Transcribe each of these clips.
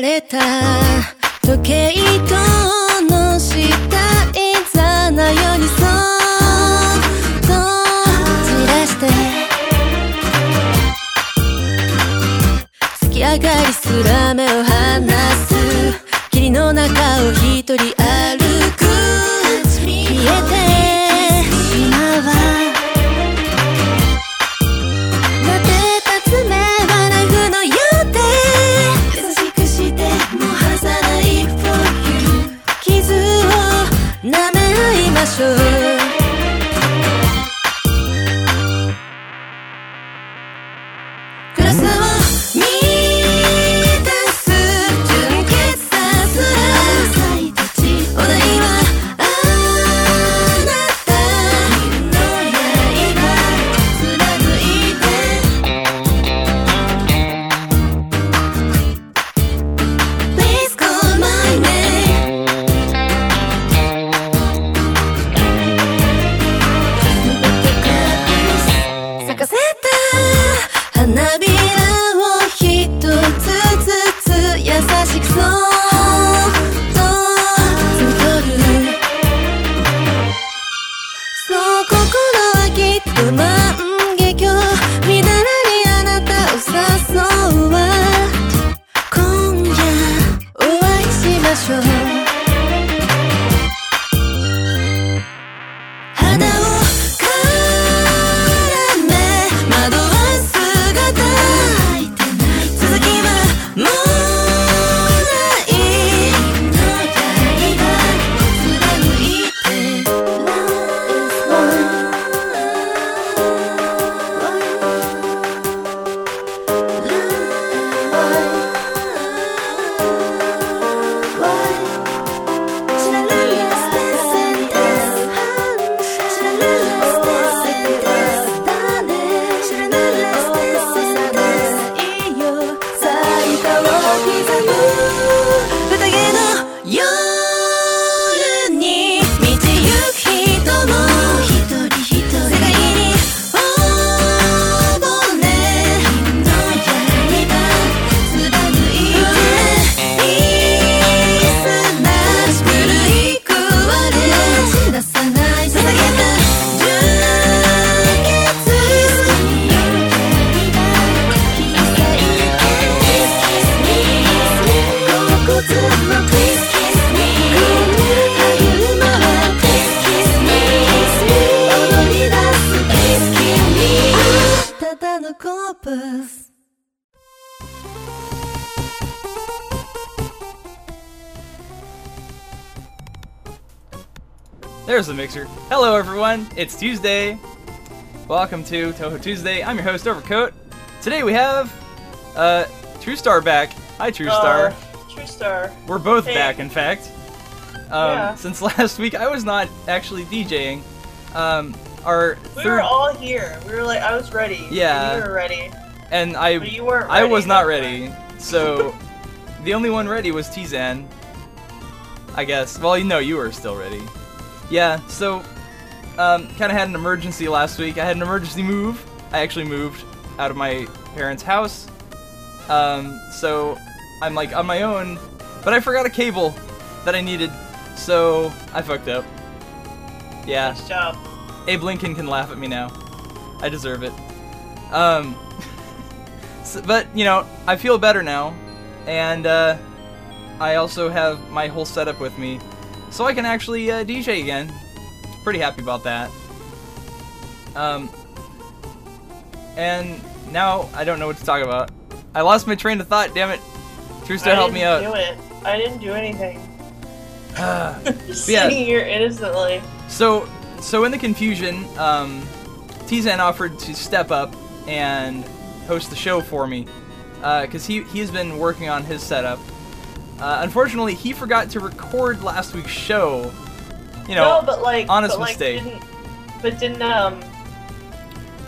れた時計塔の下いざなようにそっと散らして。月明かりすら目を離す。霧の中を一人歩く。It's Tuesday. Welcome to Touhou Tuesday. I'm your host, Overcoat. Today we have uh, TrueStar back. Hi, TrueStar. Uh, TrueStar. We're both hey. back, in fact. Um, Yeah. Since last week, I was not actually DJing. Um, our We third, were all here. We were like, I was ready. Yeah. You were ready. and I, But you weren't I was not ready. So, the only one ready was Teezan. I guess. Well, you know, you were still ready. Yeah. So, um, kind of had an emergency last week. I had an emergency move. I actually moved out of my parents' house. Um, so I'm like on my own, but I forgot a cable that I needed, so I fucked up. Yeah. Nice job. Abe Lincoln can laugh at me now. I deserve it. Um, s- but you know, I feel better now, and uh, I also have my whole setup with me, so I can actually uh, DJ again. Pretty happy about that. Um, and now I don't know what to talk about. I lost my train of thought. Damn it! Trista, I help me out. I didn't do it. I didn't do anything. Just Yeah. sitting here innocently. So, so in the confusion, um, Teezan offered to step up and host the show for me, because he he's been working on his setup. Uh, unfortunately, he forgot to record last week's show. You know, no, but like, honest but, like. Didn't, but didn't um,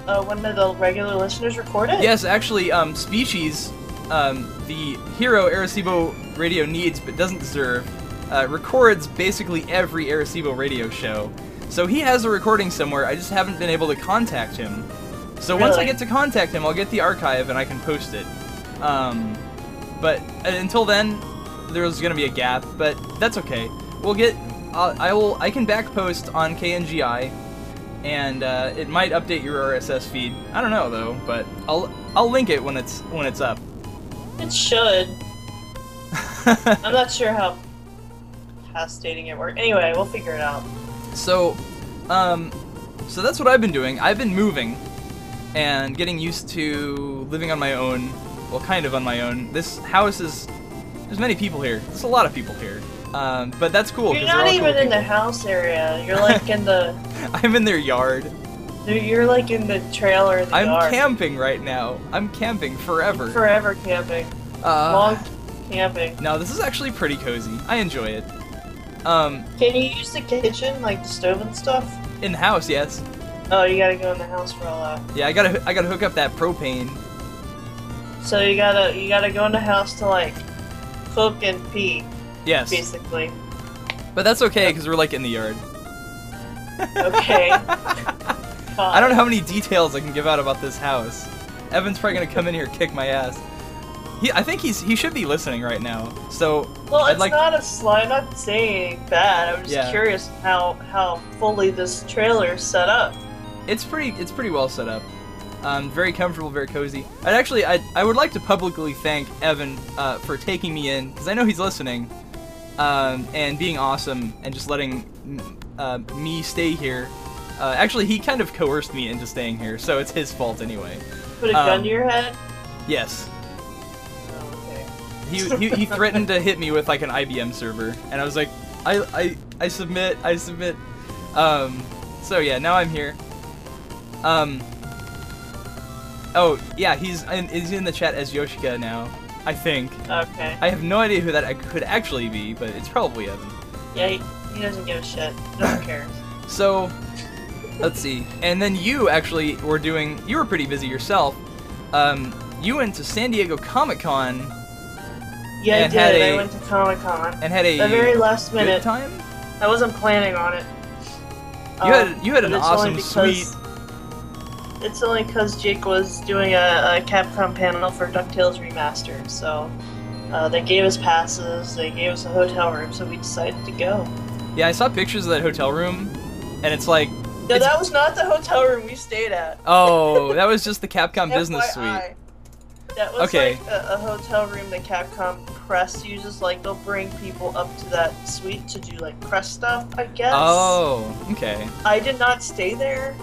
uh, one of the regular listeners record it? yes, actually, um, Species, um, the hero Arecibo Radio needs but doesn't deserve, uh, records basically every Arecibo radio show. So he has a recording somewhere. I just haven't been able to contact him. So once I get to contact him, I'll get the archive and I can post it. Um, but uh, until then, there's gonna be a gap. But that's okay. We'll get. Uh, I will. I can back post on KNGI, and uh, it might update your RSS feed. I don't know though, but I'll I'll link it when it's when it's up. It should. I'm not sure how past dating it works. Anyway, we'll figure it out. So, um, so that's what I've been doing. I've been moving and getting used to living on my own. Well, kind of on my own. This house is there's many people here. There's a lot of people here. Um, but that's cool. You're not even cool in the house area. You're like in the. I'm in their yard. You're like in the trailer the I'm yard. camping right now. I'm camping forever. Forever camping. uh, Long camping. no, this is actually pretty cozy. I enjoy it. Um, Can you use the kitchen, like the stove and stuff? in the house, yes. Oh, you gotta go in the house for all that. Yeah, I gotta I gotta hook up that propane. So you gotta you gotta go in the house to like cook and pee, Yes, basically. but that's okay because we're like in the yard. Okay. I don't know how many details I can give out about this house. Evan's probably gonna come in here and kick my ass. He, I think he's he should be listening right now. So Well, I'd it's like not a slide. I'm not saying bad. I'm just Yeah. curious how how fully this trailer is set up. it's pretty it's pretty well set up. Um, very comfortable, very cozy. I'd actually I I would like to publicly thank Evan uh, for taking me in because I know he's listening, um, and being awesome and just letting uh, me stay here. Uh, actually, he kind of coerced me into staying here, so it's his fault anyway. Put a gun Um, to your head. Yes, Oh, okay. he, he, he threatened to hit me with like an IBM server, and I was like, I I, I submit, I submit. Um, so yeah, now I'm here. Um. Oh yeah, he's in, he's in the chat as Yoshika now. I think. Okay. I have no idea who that could actually be, but it's probably Evan. Yeah, he, he doesn't give a shit. He doesn't care. So, let's see. And then you actually were doing. You were pretty busy yourself. Um, you went to San Diego Comic Con Yeah, I did. a- I went to Comic Con. and had a The very last minute. time. I wasn't planning on it. You had- Um, you had an awesome because- It's only because Jake was doing a, a Capcom panel for DuckTales Remastered, so uh, they gave us passes, they gave us a hotel room, so we decided to go. Yeah, I saw pictures of that hotel room, and it's like, No, It's- that was not the hotel room we stayed at. oh, that was just the Capcom Business. Suite. That was Okay. like a, a hotel room that Capcom Press uses. Like they'll bring people up to that suite to do like press stuff. I guess. Oh, okay. I did not stay there.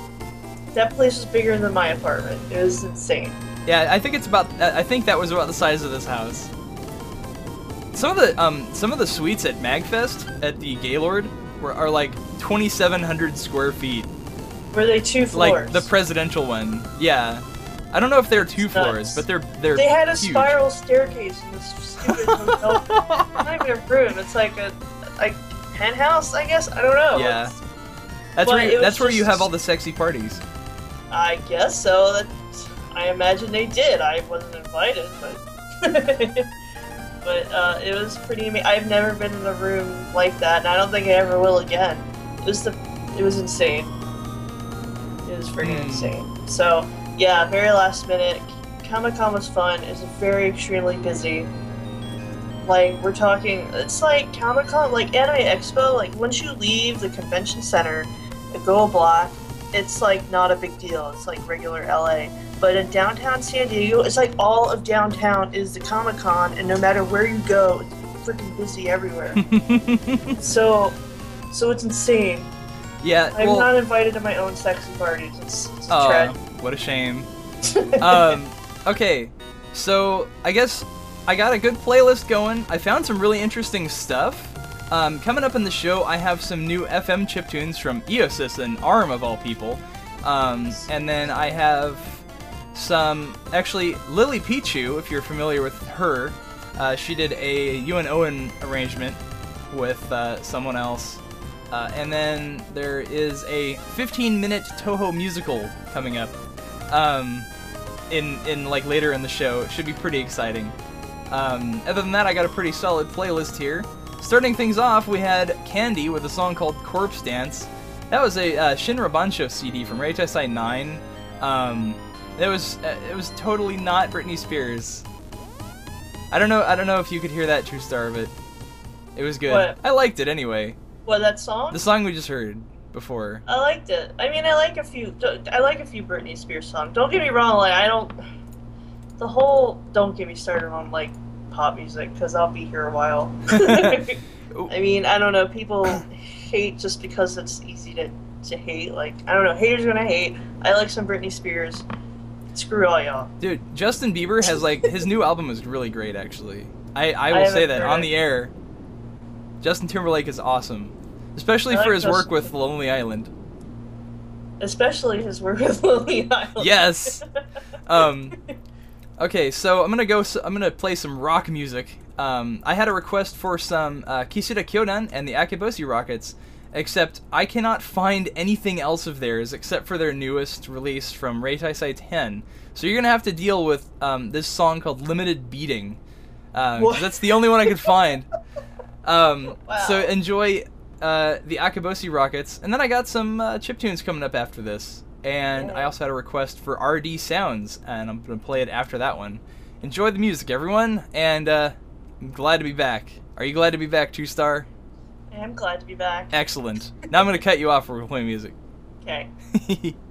That place was bigger than my apartment. It was insane. Yeah, I think it's about. I think that was about the size of this house. Some of the um, some of the suites at Magfest at the Gaylord were are like 2,700 square feet. Were they two floors? Like the presidential one. Yeah. I don't know if they're two It's floors, nuts. but they're they're. They had a huge. spiral staircase in this stupid hotel. It's not even a room. It's like a like penthouse, I guess. I don't know. Yeah. It's- That's where you, that's where you have all the sexy parties. I guess so. That I imagine they did. I wasn't invited, but but uh, it was pretty. I've never been in a room like that, and I don't think I ever will again. It was the. It was insane. It was freaking Hmm. insane. So yeah, very last minute. Comic Con was fun. It was very extremely busy. Like we're talking, it's like Comic Con, like Anime Expo. Like once you leave the convention center and go a block, it's like not a big deal. It's like regular LA. But in downtown San Diego, it's like all of downtown is the Comic Con, and no matter where you go, it's freaking busy everywhere. so, so it's insane. yeah. I'm well, not invited to my own sexy parties. It's, it's a tragedy. what a shame. um, okay, so I guess I got a good playlist going. I found some really interesting stuff. Um, coming up in the show, I have some new FM chip tunes from IOSYS and ARM of all people. Um, and then I have some, actually, LilyPichu, if you're familiar with her. Uh, she did a U.N. Owen arrangement with uh, someone else. Uh, and then there is a 15 minute Touhou musical coming up um, in in like later in the show. It should be pretty exciting. Um, other than that, I got a pretty solid playlist here. Starting things off, we had Candy with a song called Corpse Dance. That was a uh, Shinra Bansho CD from Reitaisai 9. Um, it was uh, it was totally not Britney Spears. I don't know. I don't know if you could hear that TrueStar, but it was good. What? I liked it anyway. What that song? The song we just heard before. I liked it. I mean, I like a few. I like a few Britney Spears songs. Don't get me wrong. Like I don't. The whole don't get me started on like pop music because I'll be here a while. I mean, I don't know. People hate just because it's easy to to hate. Like I don't know. Haters gonna hate. I like some Britney Spears. Screw all y'all. Dude, Justin Bieber has like his new album is really great actually. I I I will say that on it. the air. Justin Timberlake is awesome, especially I for like his work with Lonely Island. Especially his work with Lonely Island. Yes. Um, okay, so I'm gonna go. I'm gonna play some rock music. Um, I had a request for some uh, Kishida Kyodan and the Akeboshi Rockets, except I cannot find anything else of theirs except for their newest release from Reitaisai 10. So you're gonna have to deal with um, this song called "Limited Beating." Uh, that's the only one I could find. Um, So enjoy uh, the Akeboshi Rockets, and then I got some uh, chip tunes coming up after this, and I also had a request for RD Sounds, and I'm gonna play it after that one. Enjoy the music, everyone, and uh, I'm glad to be back. Are you glad to be back, TrueStar? I'm glad to be back. Excellent. Now I'm gonna cut you off for playing music. Okay.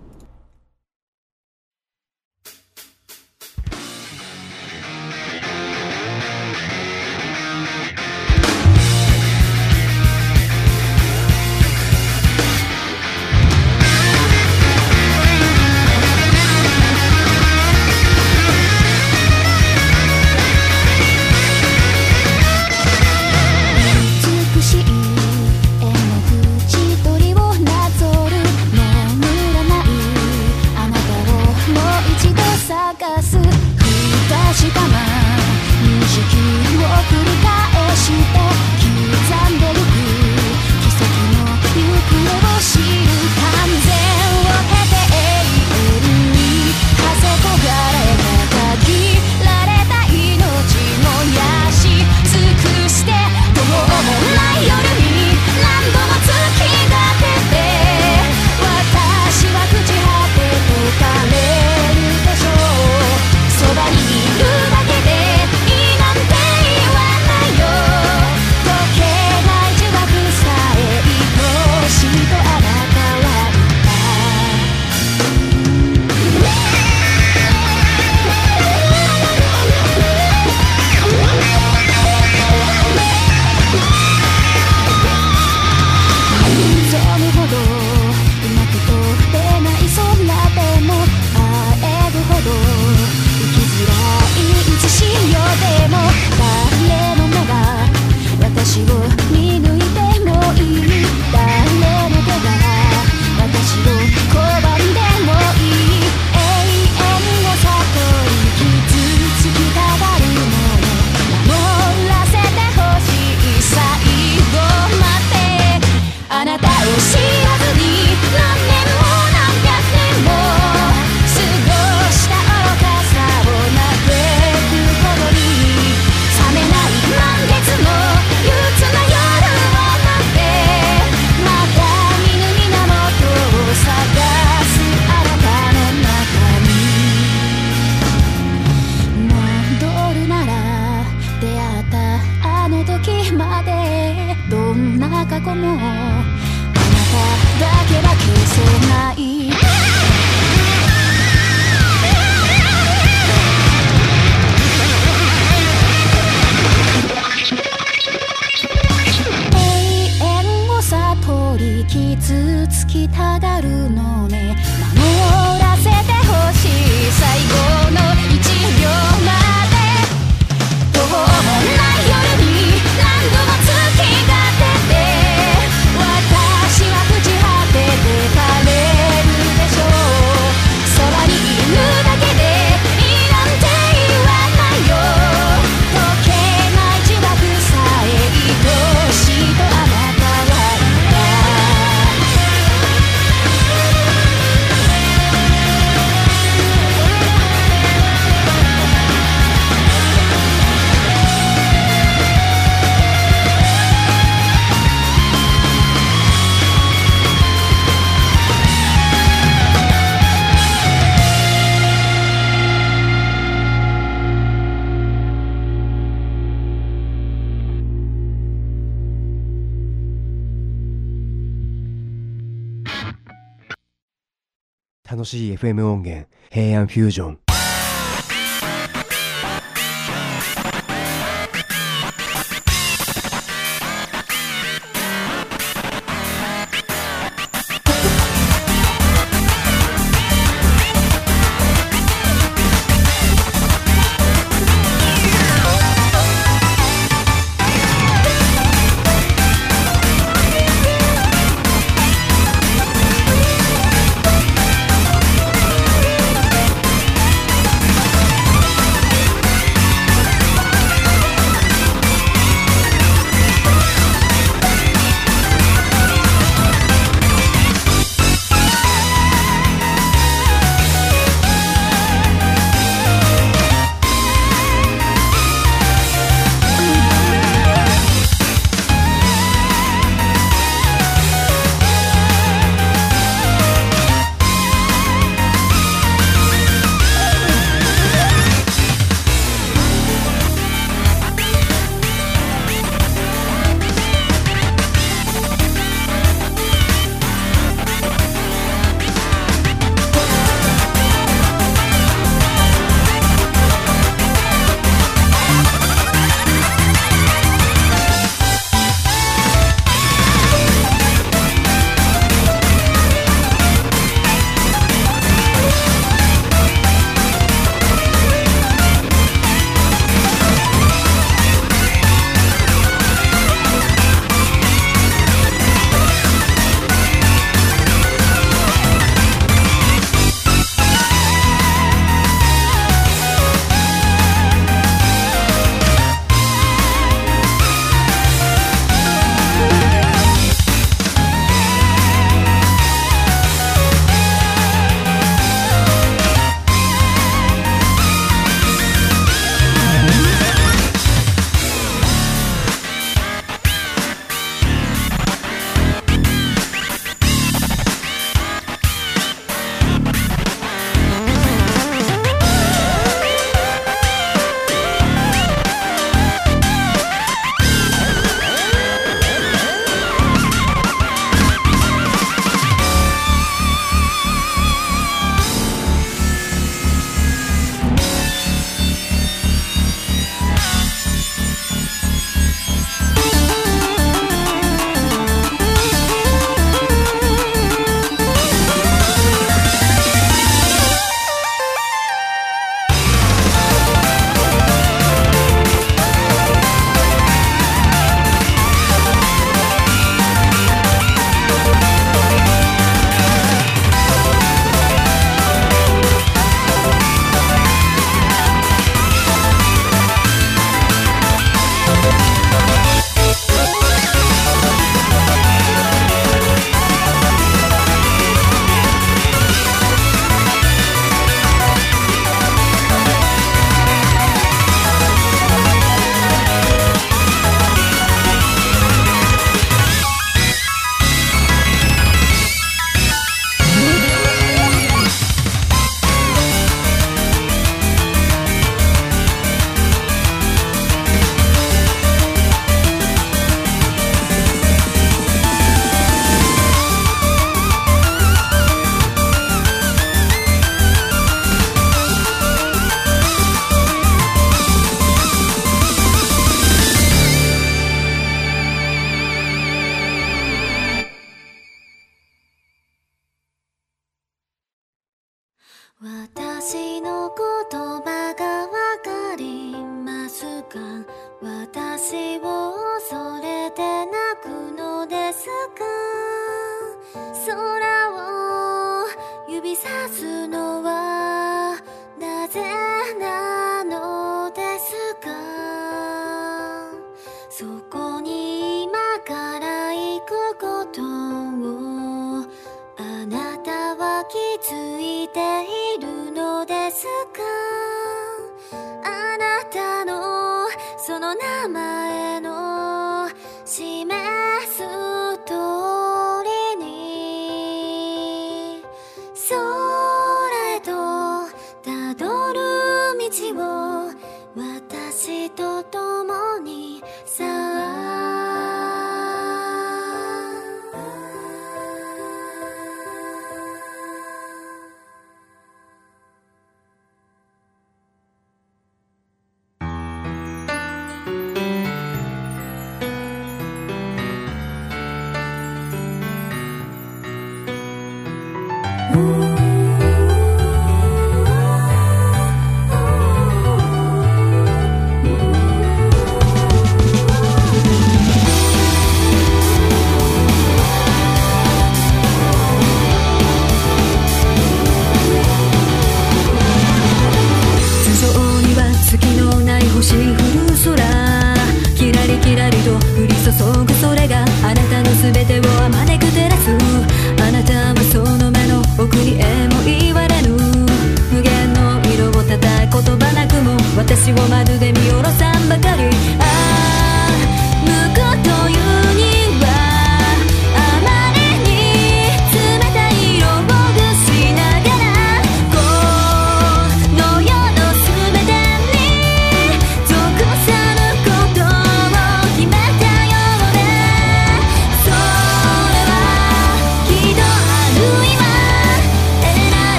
FM 音源、平安フュージョン、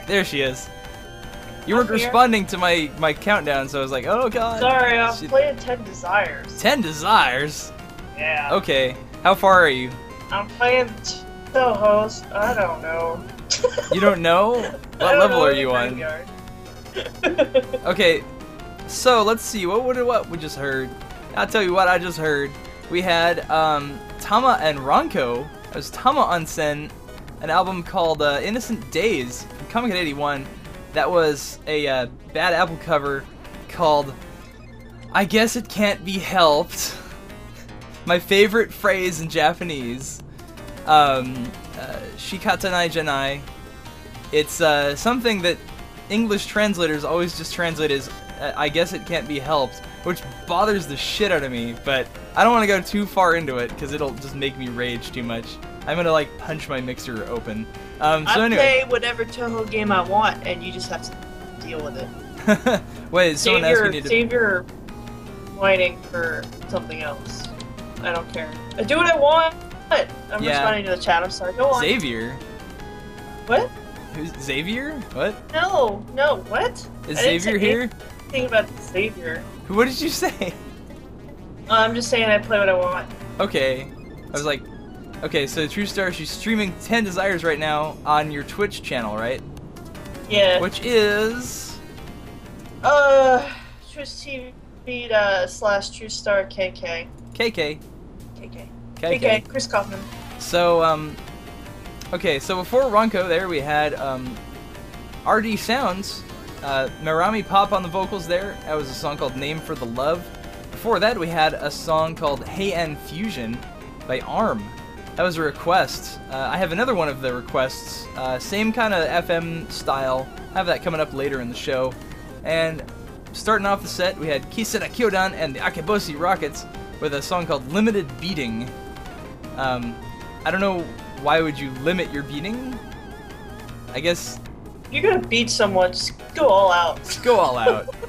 back? There she is. You weren't responding to my my countdown, so I was like, oh god. Sorry, I'm she... playing Ten Desires. Ten Desires. Yeah. Okay. How far are you? I'm playing the host. I don't know. you don't know? What don't level know are you on? okay. So let's see. What what what we just heard? I'll tell you what I just heard. We had um, Tama and Ronko. It was Tama Onsen an album called uh, Innocent Days, Comiket 81, that was a uh, Bad Apple cover called I Guess It Can't Be Helped. My favorite phrase in Japanese. Um, uh, Shikatanai Janai. It's uh, something that English translators always just translate as I guess it can't be helped which bothers the shit out of me, but I don't want to go too far into it because it'll just make me rage too much. I'm gonna like punch my mixer open. Um, so I anyway. play whatever Touhou game I want, and you just have to deal with it. Wait, is someone asked me to save your whining for something else. I don't care. I do what I want. I'm yeah. responding to the chat. I'm sorry. Go on. Xavier. What? Who's Xavier? What? No, no. What? Is I Xavier here? Think about Xavier. What did you say? Uh, I'm just saying I play what I want. Okay. I was like, okay, so TrueStar, she's streaming 10 Desires right now on your Twitch channel, right? Yeah. Which is. Uh, Twitch TV uh, slash TrueStar KK. KK. KK. KK. KK. Chris Kaufman. So, um. Okay, so before Ronco there, we had, um. RD Sounds. Uh, Meramipop on the vocals there. That was a song called Name for the Love. Before that, we had a song called Hey N Fusion by ARM. That was a request. Uh, I have another one of the requests. Uh, same kind of FM style. have that coming up later in the show. And starting off the set, we had Kishida Kyodan and the Akeboshi Rockets with a song called Limited Beating. Um, I don't know why would you limit your beating? I guess You're gonna beat someone. Just go all out. go all out.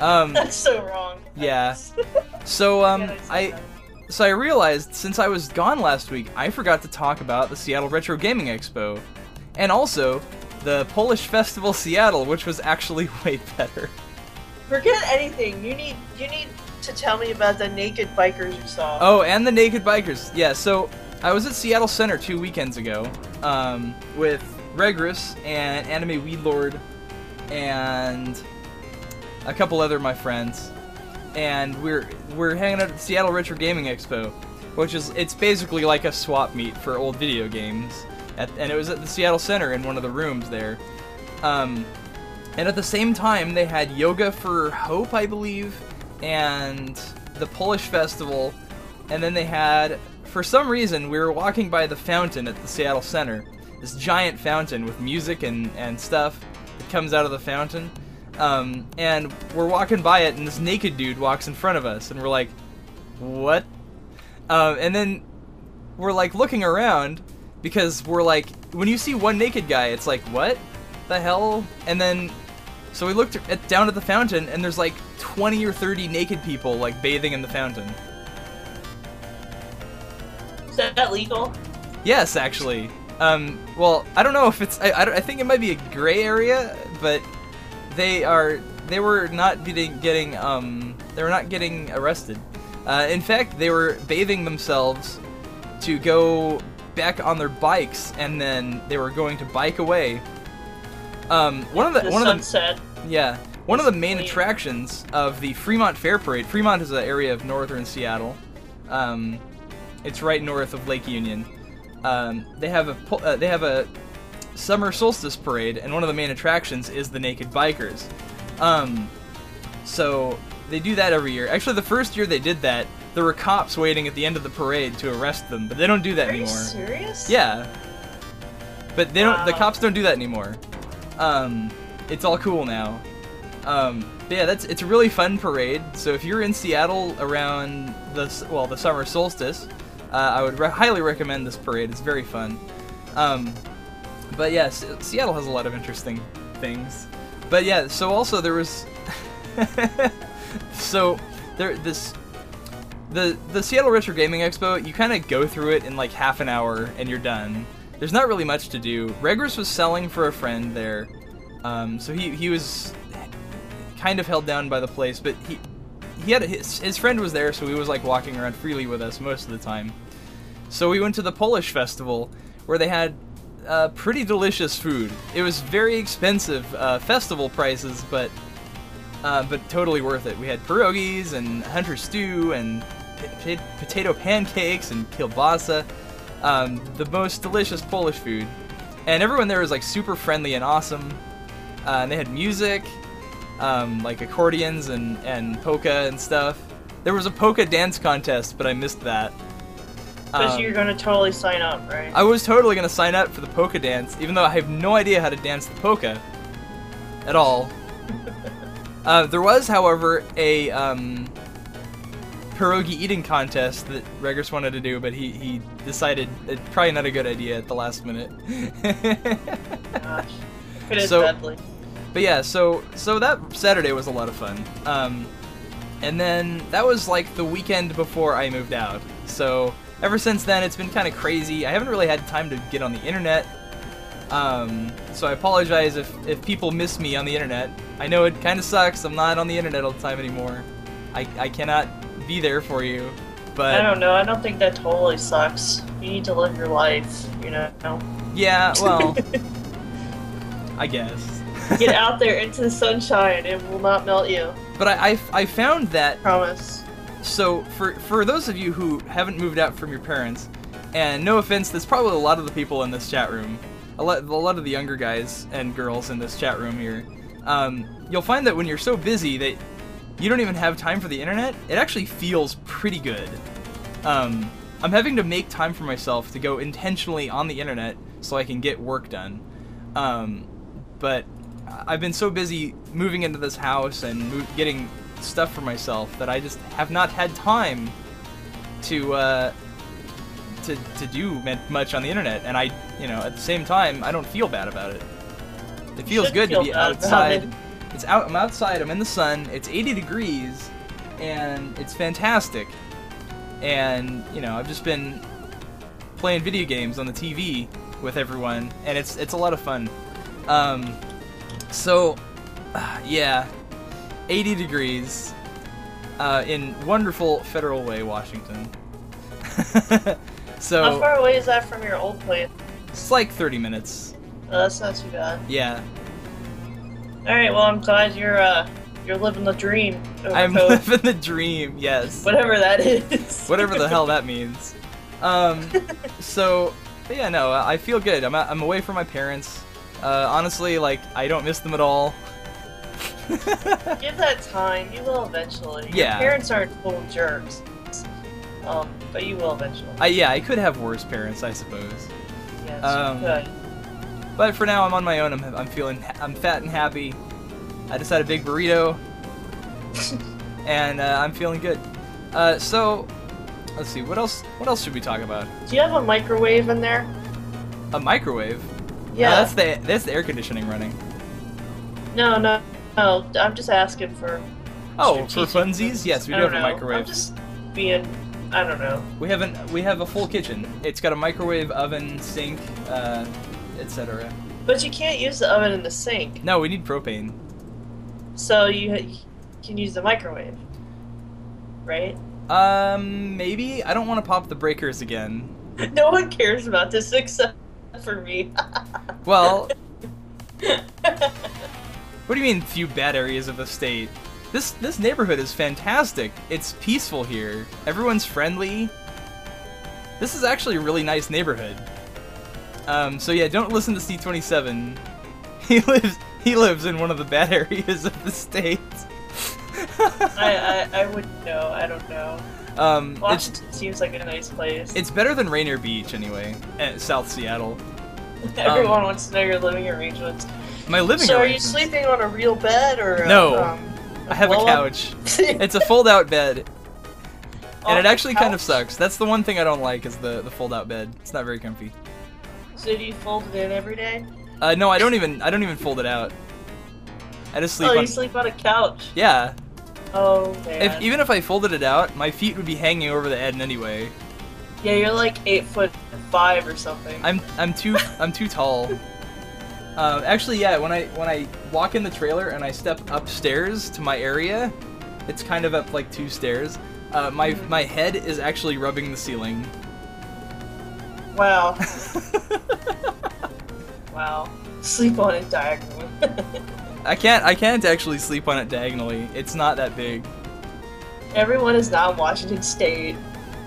Um, That's so wrong. Yeah. so um, Yeah, I I so I realized since I was gone last week, I forgot to talk about the Seattle Retro Gaming Expo, and also the Polish Festival Seattle, which was actually way better. Forget anything. You need you need to tell me about the naked bikers you saw. Oh, and the Naked Bikers. Yeah, so I was at Seattle Center two weekends ago um, with Regress and Anime Weed Lord and a couple other my friends, and we're we're hanging out at the Seattle Retro Gaming Expo, which is it's basically like a swap meet for old video games, at, and it was at the Seattle Center in one of the rooms there. Um, and at the same time, they had Yoga for Hope, I believe, and the Polish Festival. And then they had, for some reason, we were walking by the fountain at the Seattle Center. This giant fountain with music and, and stuff that comes out of the fountain. Um, and we're walking by it, and this naked dude walks in front of us, and we're like, what? Um, and then we're like looking around because we're like, when you see one naked guy, it's like, what the hell? And then, so we looked at, down at the fountain, and there's like 20 or 30 naked people like bathing in the fountain. Is that legal? Yes, actually. Um, well, I don't know if it's. I, I, I think it might be a gray area, but they are. They were not getting getting. Um, they were not getting arrested. Uh, in fact, they were bathing themselves to go back on their bikes, and then they were going to bike away. Um, one of the, The one of the yeah. One of the main attractions of the Fremont Fair Parade. Fremont is an area of northern Seattle. Um, it's right north of Lake Union. Um, they have a uh, they have a summer solstice parade, and one of the main attractions is the Naked Bikers. Um, so they do that every year. Actually, the first year they did that, there were cops waiting at the end of the parade to arrest them, but they don't do that Are you anymore. serious? Yeah. But they don't. The cops don't do that anymore. Um, it's all cool now. Um, but yeah, that's it's a really fun parade. So if you're in Seattle around the well the summer solstice, uh, I would re- highly recommend this parade. It's very fun. Um, but yeah, Seattle has a lot of interesting things. But yeah, so also there was so there this the the Seattle Retro Gaming Expo, you kind of go through it in like half an hour and you're done. There's not really much to do. Regress was selling for a friend there, um, so he he was kind of held down by the place, but he he had his his friend was there, so he was like walking around freely with us most of the time. So we went to the Polish festival where they had uh, pretty delicious food. It was very expensive uh, festival prices, but uh, but totally worth it. We had pierogies and hunter stew and potato pancakes and kielbasa. Um, the most delicious Polish food, and everyone there was like super friendly and awesome. Uh, and they had music, um, like accordions and and polka and stuff. There was a polka dance contest, but I missed that. Because Um, you're gonna totally sign up, right? I was totally gonna sign up for the polka dance, even though I have no idea how to dance the polka at all. uh, there was, however, a um, pierogi eating contest that Reggers wanted to do, but he, he decided it's probably not a good idea at the last minute. Gosh. It is So- deadly. But yeah, so so that Saturday was a lot of fun. Um, and then that was like the weekend before I moved out. So ever since then, it's been kind of crazy. I haven't really had time to get on the internet. Um, so I apologize if, if people miss me on the internet. I know it kind of sucks. I'm not on the internet all the time anymore. I, I cannot be there for you. But I don't know. I don't think that totally sucks. You need to live your life, you know. yeah, well, I guess. Get out there into the sunshine. It will not melt you. But I, I, I found that Promise. so for for those of you who haven't moved out from your parents, and no offense, there's probably a lot of the people in this chat room, a lot, a lot of the younger guys and girls in this chat room here. Um, you'll find that when you're so busy that you don't even have time for the internet, it actually feels pretty good. Um, I'm having to make time for myself to go intentionally on the internet so I can get work done. Um, but I've been so busy moving into this house and getting stuff for myself that I just have not had time to uh, to to do much on the internet. And I, you know, at the same time, I don't feel bad about it. It feels good feel to be outside. it. It's out. I'm outside. I'm in the sun. It's 80 degrees, and it's fantastic. And you know, I've just been playing video games on the TV with everyone, and it's it's a lot of fun. Um, so, yeah, 80 degrees uh, in wonderful Federal Way, Washington. so How far away is that from your old place? it's like 30 minutes. Oh, that's not too bad. Yeah, All right. Well, I'm glad you're uh you're living the dream. I'm living the dream. Yes. Whatever that is. whatever the hell that means. Um, so, yeah, no, I feel good. I'm I'm away from my parents. Uh, honestly, like I don't miss them at all. Give that time. You will eventually. Yeah. Your parents aren't full jerks. Um, but you will eventually. I yeah, I could have worse parents, I suppose. Yes, um, you could. But for now, I'm on my own. I'm I'm feeling I'm fat and happy. I just had a big burrito, and uh, I'm feeling good. Uh, so, let's see. What else? What else should we talk about? Do you have a microwave in there? A microwave. Yeah. That's the that's the air conditioning running. No, no, no. I'm just asking for. Oh, for funsies? Yes, we do have don't a microwave. I'm just being. I don't know. We haven't. we have a full kitchen. It's got a microwave, oven, sink, uh, etc. But you can't use the oven in the sink, No, we need propane. so you, you can use the microwave. Right? Um, maybe I don't want to pop the breakers again. No one cares about this except for me. Well, what do you mean few bad areas of the state? This this neighborhood is fantastic. It's peaceful here. Everyone's friendly. This is actually a really nice neighborhood. Um, so yeah, don't listen to C27. He lives he lives in one of the bad areas of the state. I, I I wouldn't know. I don't know. um, Washington seems like a nice place. it's better than Rainier Beach anyway, at South Seattle. Everyone wants to know your living arrangements. My living so, are you sleeping on a real bed or? No. A, um, I have a couch. It's a fold-out bed. and it actually kind of sucks. That's the one thing I don't like is the the fold out bed. It's not very comfy. So do you fold it in every day? Uh, no, I don't even I don't even fold it out. I just sleep oh, on. you sleep on a couch. Yeah. Oh man. If even if I folded it out, my feet would be hanging over the end anyway. yeah, you're like eight foot five or something. I'm I'm too I'm too tall. Um, actually, yeah. When I when I walk in the trailer and I step upstairs to my area, it's kind of up like two stairs. Uh, my Mhm. my head is actually rubbing the ceiling. Wow. wow. Sleep on it diagonally. I can't I can't actually sleep on it diagonally. It's not that big. Everyone is now in Washington State.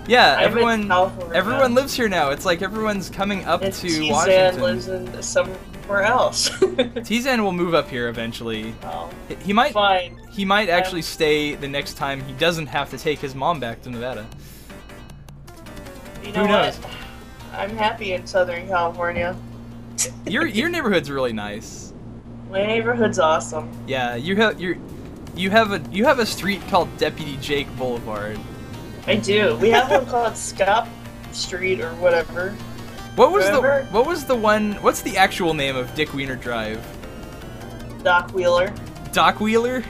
Yeah, I'm everyone everyone lives here now. It's like everyone's coming up And to Teezan Washington. lives in somewhere else. Teezan will move up here eventually. oh, He- He might fine. he might actually stay the next time he doesn't have to take his mom back to Nevada. You know Who knows? what? I'm happy in Southern California. Your your neighborhood's really nice. My neighborhood's awesome. Yeah, you have you you have a you have a street called Deputy Jake Boulevard. I do. We have one called Scott Street or whatever. What was Remember? the what was the one what's the actual name of Dick Wiener Drive? Doc Wheeler. Doc Wheeler?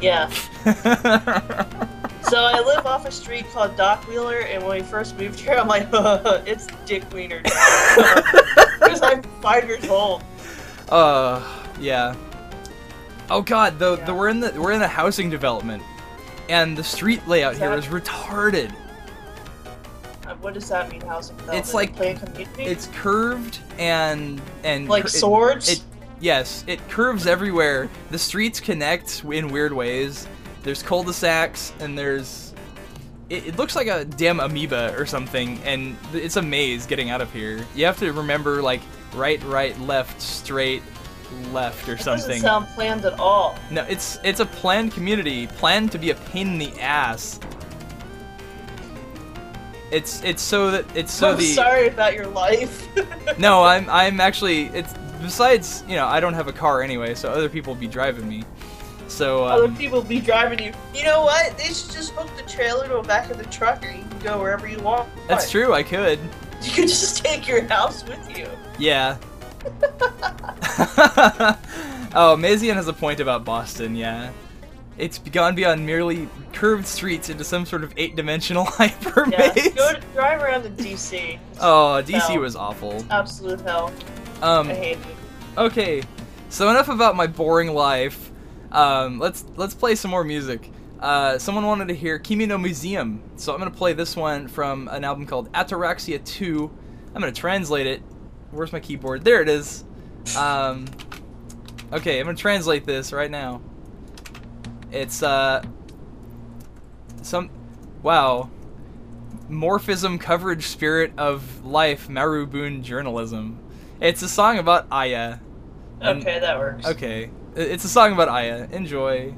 Yeah. So I live off a street called Doc Wheeler, and when we first moved here, I'm like, it's Dick Wiener. Because I'm five years old. uh, yeah. Oh god, the, the we're in the we're in a housing development, and the street layout here is Exactly. retarded. Uh, What does that mean, housing development? It's like-. It's curved and and like cur- it- swords. It, yes, it curves everywhere. The streets connect in weird ways. There's cul-de-sacs and there's. It, it looks like a damn amoeba or something, and it's a maze getting out of here. You have to remember like right, right, left, straight, left or It something. doesn't sound planned at all. No, it's it's a planned community, planned to be a pain in the ass. It's it's so that it's so I'm the sorry about your life. no, I'm I'm actually it's besides you know I don't have a car anyway, so other people be driving me. So Other um, people be driving you. You know what? They should just hook the trailer to the back of the truck, and you can go wherever you want. that's true. I could. You could just take your house with you. Yeah. oh, Mazian has a point about Boston. Yeah. It's gone beyond merely curved streets into some sort of eight-dimensional hyper Yeah, go to, drive around to DC. Oh, DC hell. was awful. absolute hell. Um, I hate it. Okay, so enough about my boring life. Um, let's let's play some more music. Uh, someone wanted to hear Kimi no Museum, so I'm gonna play this one from an album called Ataraxia 2. I'm gonna translate it. Where's my keyboard? There it is. Um, okay, I'm gonna translate this right now. It's uh some wow morphism coverage spirit of life marubun journalism. It's a song about Aya. Okay, that works. Okay. It's a song about Aya. Enjoy.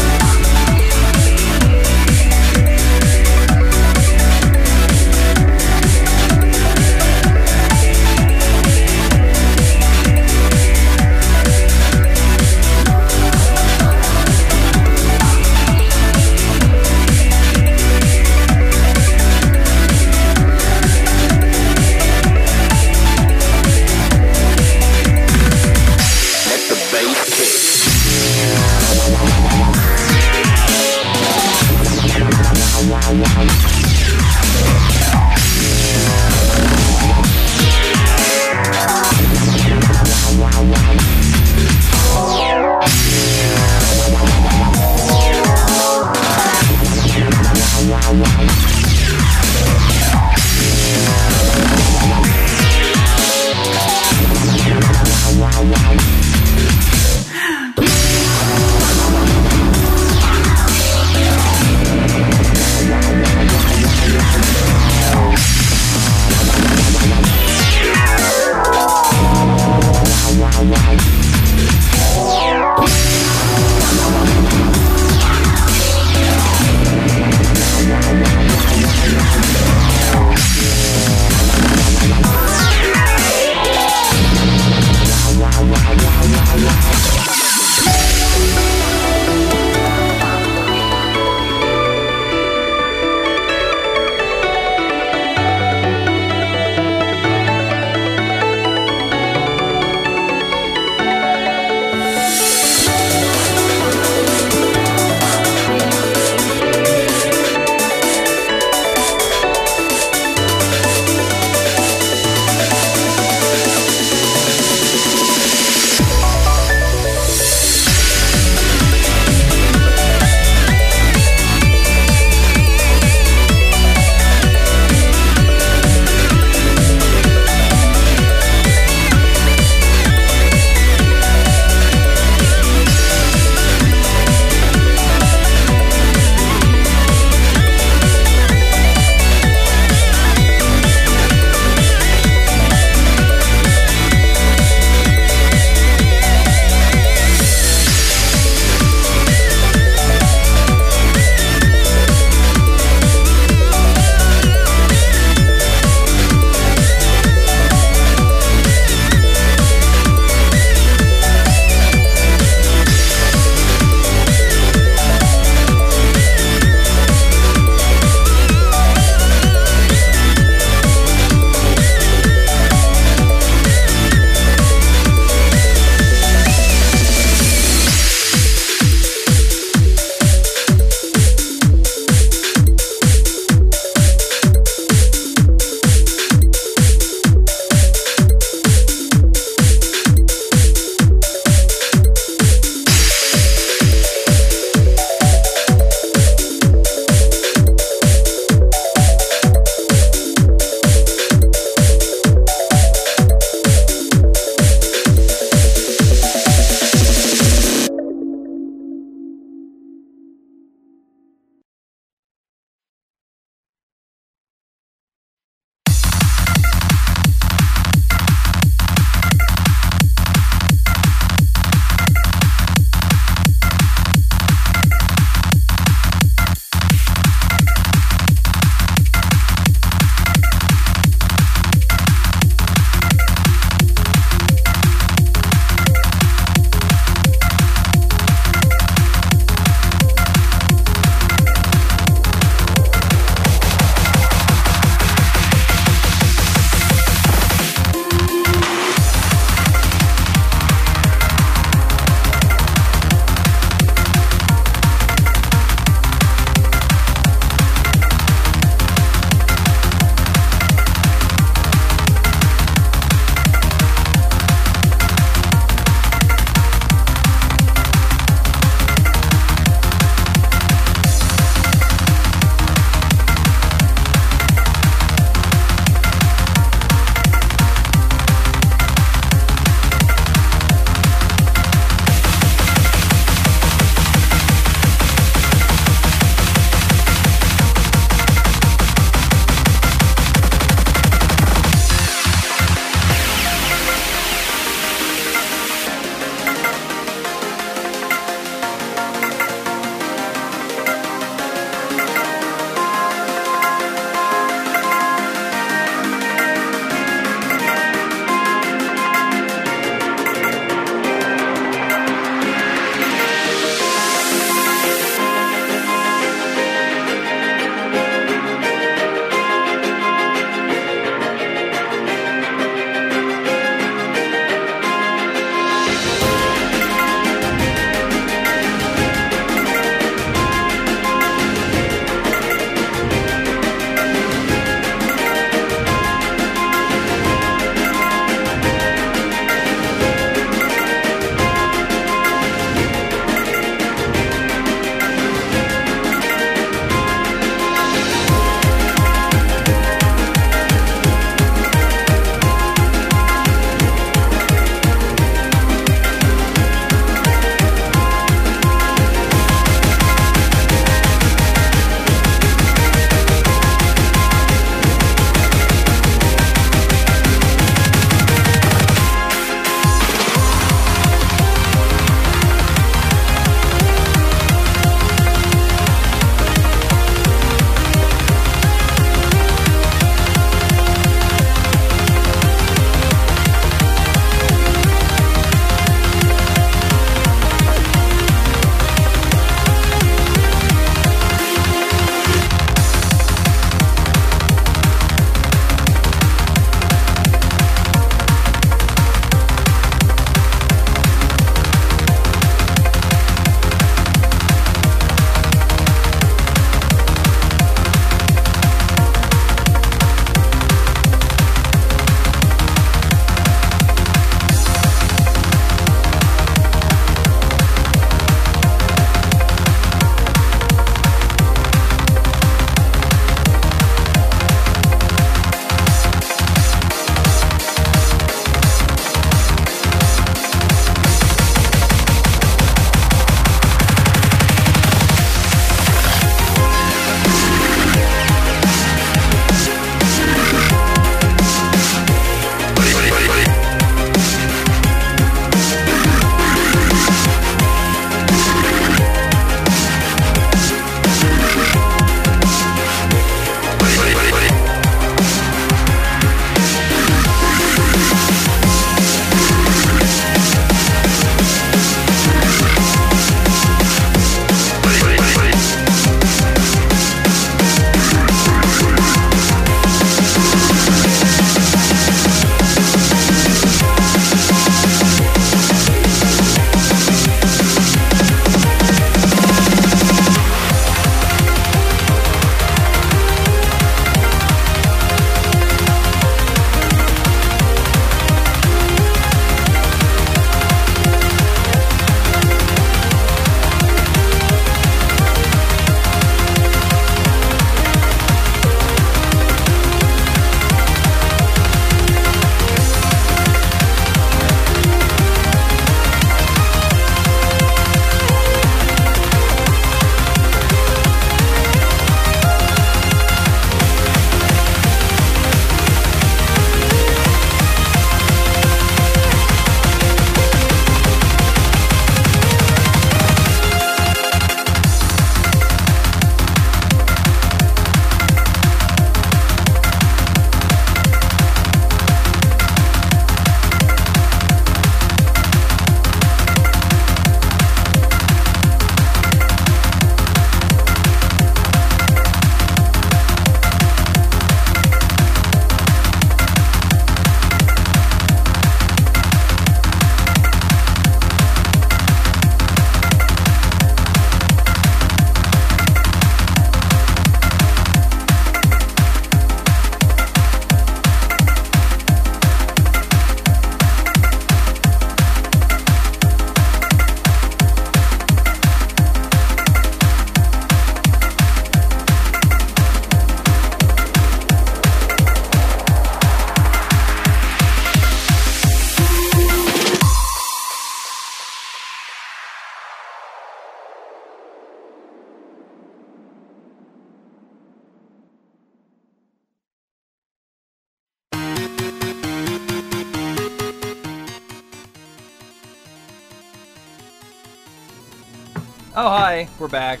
We're back.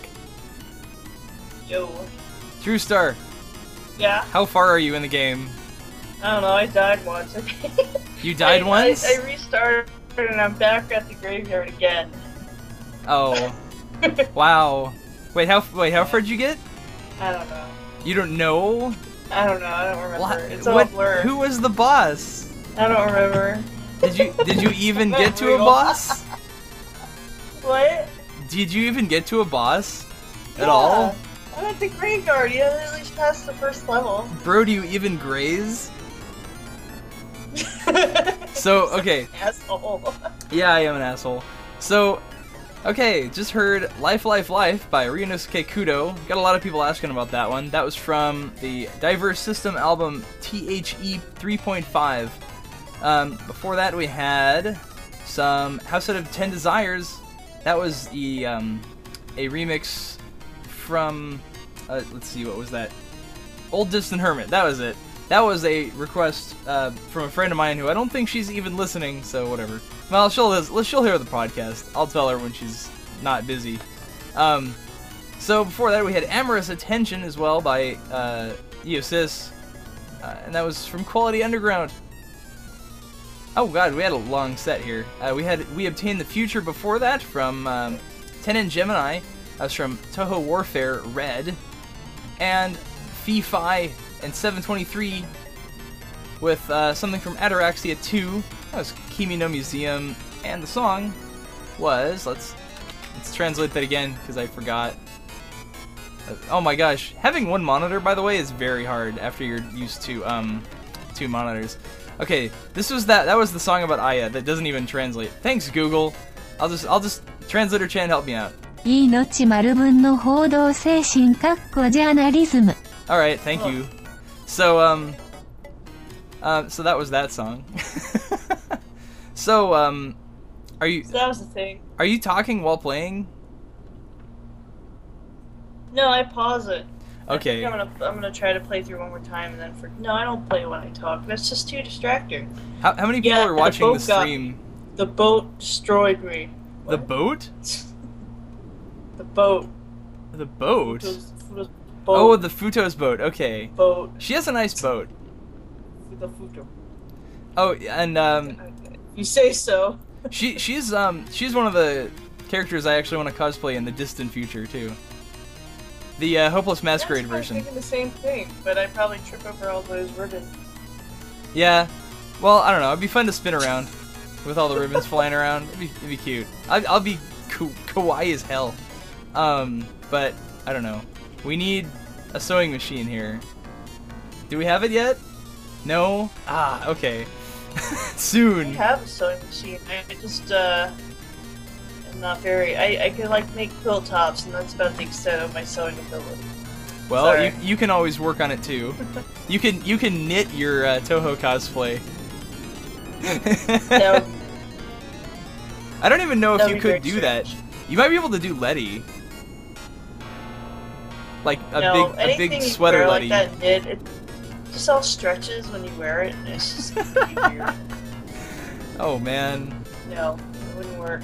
Yo. TrueStar, Yeah. how far are you in the game? I don't know. I died once. You died I, once? I, I restarted and I'm back at the graveyard again. Oh, wow. Wait, how wait how far did you get? I don't know. You don't know? I don't know. I don't remember. What? It's all what- blur. Who was the boss? I don't remember. Did you did you even get to a boss? What? Did you even get to a boss at Yeah. all? I'm at the graveyard. You at least pass the first level. Bro, do you even graze? So okay, Asshole. yeah, I am an asshole. So, okay, just heard "Life, Life, Life" by Ryunosuke Kudo. Got a lot of people asking about that one. That was from the Diverse System album THE 3.5. Um, before that, we had some House Out of Ten Desires. That was the um, a remix from. Uh, let's see, what was that? Old Distant Hermit. That was it. That was a request uh, from a friend of mine who I don't think she's even listening, so whatever. Well, she'll she'll hear the podcast. I'll tell her when she's not busy. Um, so before that, we had Amorous Attention as well by uh, IOSYS, uh, and that was from Quality Underground. Oh god, we had a long set here. Uh, we had we obtained the future before that from um, Tenon Gemini. That's from Touhou Warfare Red, and Phi and 723 with uh, something from Ataraxia 2. That was Kimi no Museum, and the song was let's let's translate that again because I forgot. Uh, oh my gosh, having one monitor by the way is very hard after you're used to um two monitors. Okay, this was that that was the song about Aya that doesn't even translate. Thanks Google. I'll just I'll just translator Chan help me out. 命丸分の報道精神かっこジャーナリズム All right, thank you. So um, uh, so that was that song. so um, are you So that was the thing. are you talking while playing? No, I pause it. I Okay. I'm gonna I'm gonna try to play through one more time and then for no, I don't play when I talk. That's just too distracting. How, how many people Yeah, are watching the boat got- stream? The boat destroyed me. The boat? The boat. The boat? Futo's- Futo's Oh, the Futo's boat. Okay. boat. She has a nice boat. The Futo. Oh, and um, You say so. she she's um she's one of the characters I actually want to cosplay in the distant future too. The uh, Hopeless Masquerade version. the same thing, but I probably trip over all those ribbons. Yeah. Well, I don't know. It'd be fun to spin around with all the ribbons flying around. It'd be, it'd be cute. I'd, I'll be ka- kawaii as hell. Um, but I don't know. We need a sewing machine here. Do we have it yet? No. Ah, okay. I Soon. have a sewing machine. I just uh, not very. I I can like make quilt tops, and that's about the extent of my sewing ability. Well, Sorry. you, you can always work on it too. You can you can knit your uh, Touhou cosplay. Would, I don't even know if that you could do that. You might be able to do Letty. Like a no, big a big sweater Letty. like that knit, it just all stretches when you wear it, and it's just really weird. Oh man. No, it wouldn't work.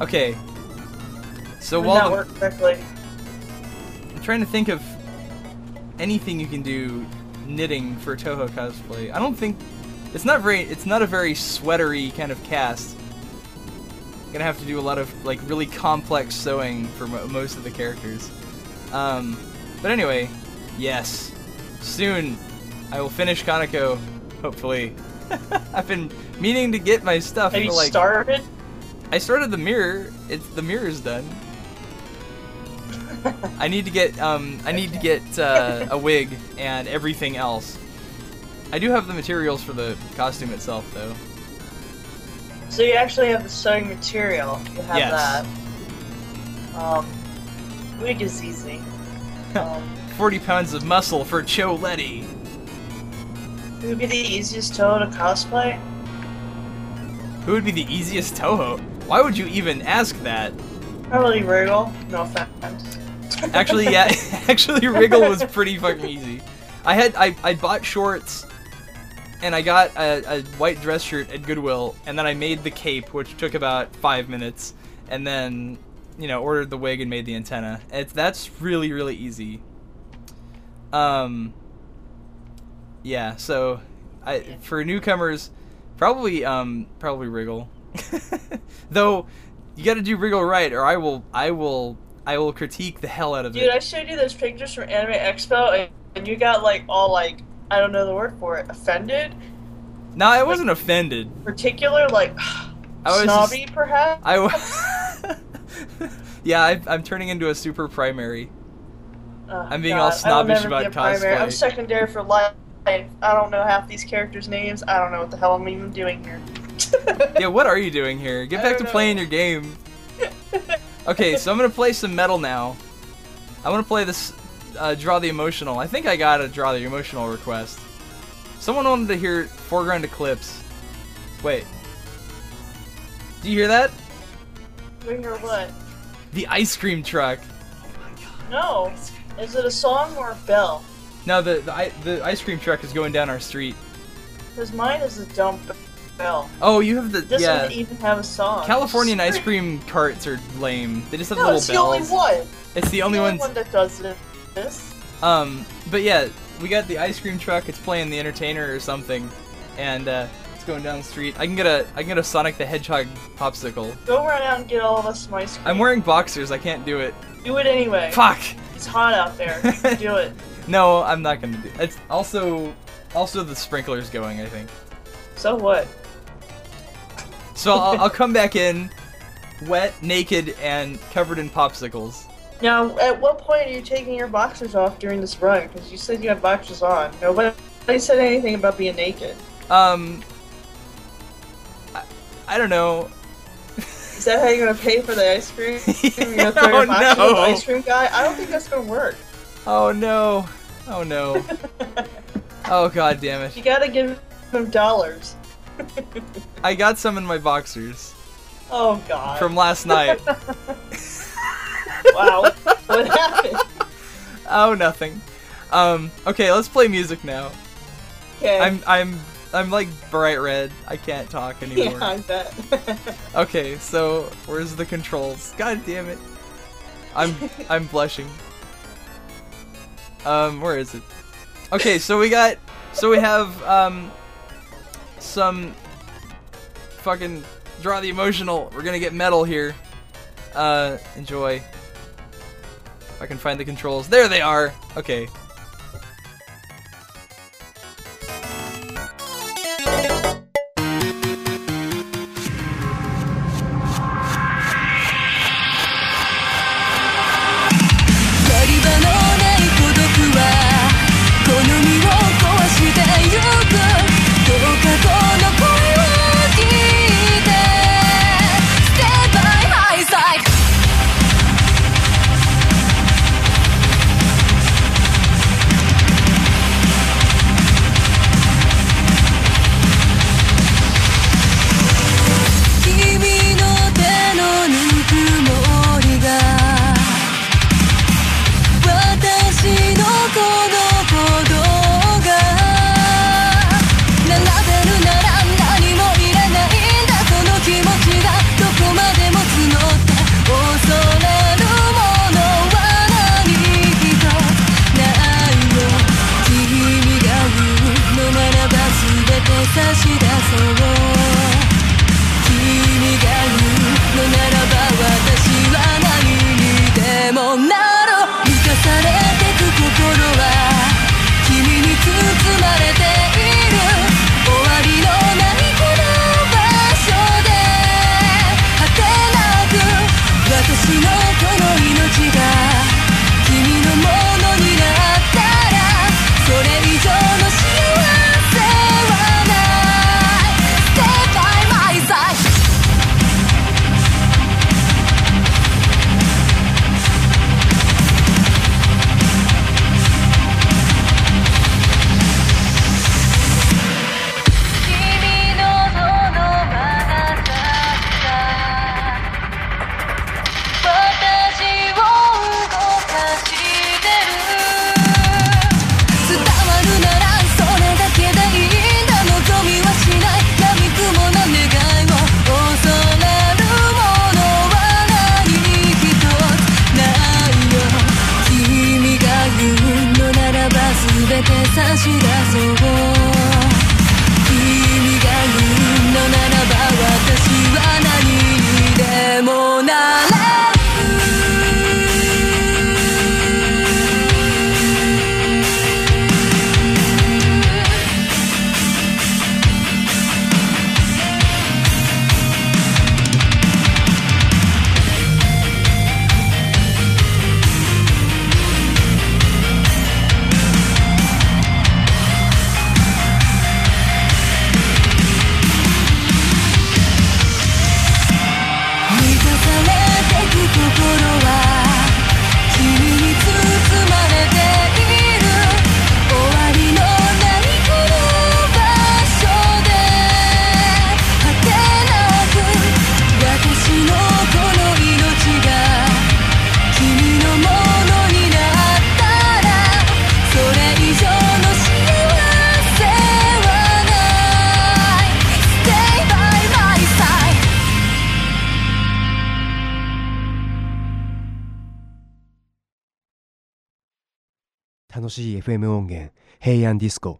Okay. So would while the, work correctly. I'm trying to think of anything you can do knitting for Touhou cosplay. I don't think it's not very it's not a very sweatery kind of cast. I'm Gonna have to do a lot of like really complex sewing for mo- most of the characters. Um, but anyway, yes, soon I will finish Kanako. Hopefully, I've been meaning to get my stuff. Have you for, like, started? I started the mirror. It's the mirror's done. I need to get um I need to get uh, a wig and everything else. I do have the materials for the costume itself though. So you actually have the sewing material. You have Yes. that. Um, wig is easy. Um, 40 pounds of muscle for Cho Letty. it would be the easiest toe to cosplay. Who would be the easiest Touhou? Why would you even ask that? Probably Wriggle. No offense. Actually, yeah, actually Wriggle was pretty fucking easy. I had I, I bought shorts and I got a, a white dress shirt at Goodwill and then I made the cape which took about 5 minutes and then you know, ordered the wig and made the antenna. It's that's really really easy. Um. Yeah. So, I for newcomers, probably um probably Wriggle. Though, you got to do Wriggle right, or I will I will I will critique the hell out of you. Dude, it. I showed you those pictures from Anime Expo, and, you got like all like I don't know the word for it, offended, no, I wasn't offended. particular, like I was snobby, just- perhaps. I wa- yeah, I, I'm turning into a super primary. Oh, I'm being all God, will snobbish about primary. I'm secondary for life. I don't know half these characters' names. I don't know what the hell I'm even doing here. Yeah, what are you doing here? Get back to know. playing your game. Okay, so I'm gonna play some metal now. I want to play this. Uh, draw the emotional. I think I got a draw the emotional request. Someone wanted to hear foreground eclipse. Wait. Do you hear that? Doing or what? The ice cream truck. No. Is it a song or a bell? No, the the, the ice cream truck is going down our street. Because mine is a dumb bell. Oh, you have the This yeah. doesn't even have a song. Californian ice cream carts are lame. They just have No, little it's the bells. only one. It's the only the one. only one that does this. This. Um, but yeah, we got the ice cream truck. It's playing the Entertainer or something, and uh, it's going down the street. I can get a I can get a Sonic the Hedgehog popsicle. Go run out and get all of us some ice cream. I'm wearing boxers. I can't do it. Do it anyway. Fuck. It's hot out there. Do it. No, I'm not gonna do. it. It's also also the sprinklers going. I think. So what? So I'll, I'll come back in, wet, naked, and covered in popsicles. Now, at what point are you taking your boxers off during this run? Because you said you had boxers on. Nobody said anything about being naked. Um, I, I don't know. Is that how you're gonna pay for the ice cream? Throw Oh, no. ice cream guy? I don't think that's gonna work. Oh no. Oh no. oh god damn it. You gotta give him dollars. I got some in my boxers Oh god. from last night. wow. what happened? oh nothing. Um, okay, let's play music now. Okay. I'm I'm I'm like bright red. I can't talk anymore. yeah, I bet. Okay, so where's the controls? God damn it. I'm I'm blushing. Um, where is it? Okay, so we got so we have um some fucking draw the emotional. We're gonna get metal here. Uh, enjoy. If I can find the controls. There they are. Okay. ディスコ「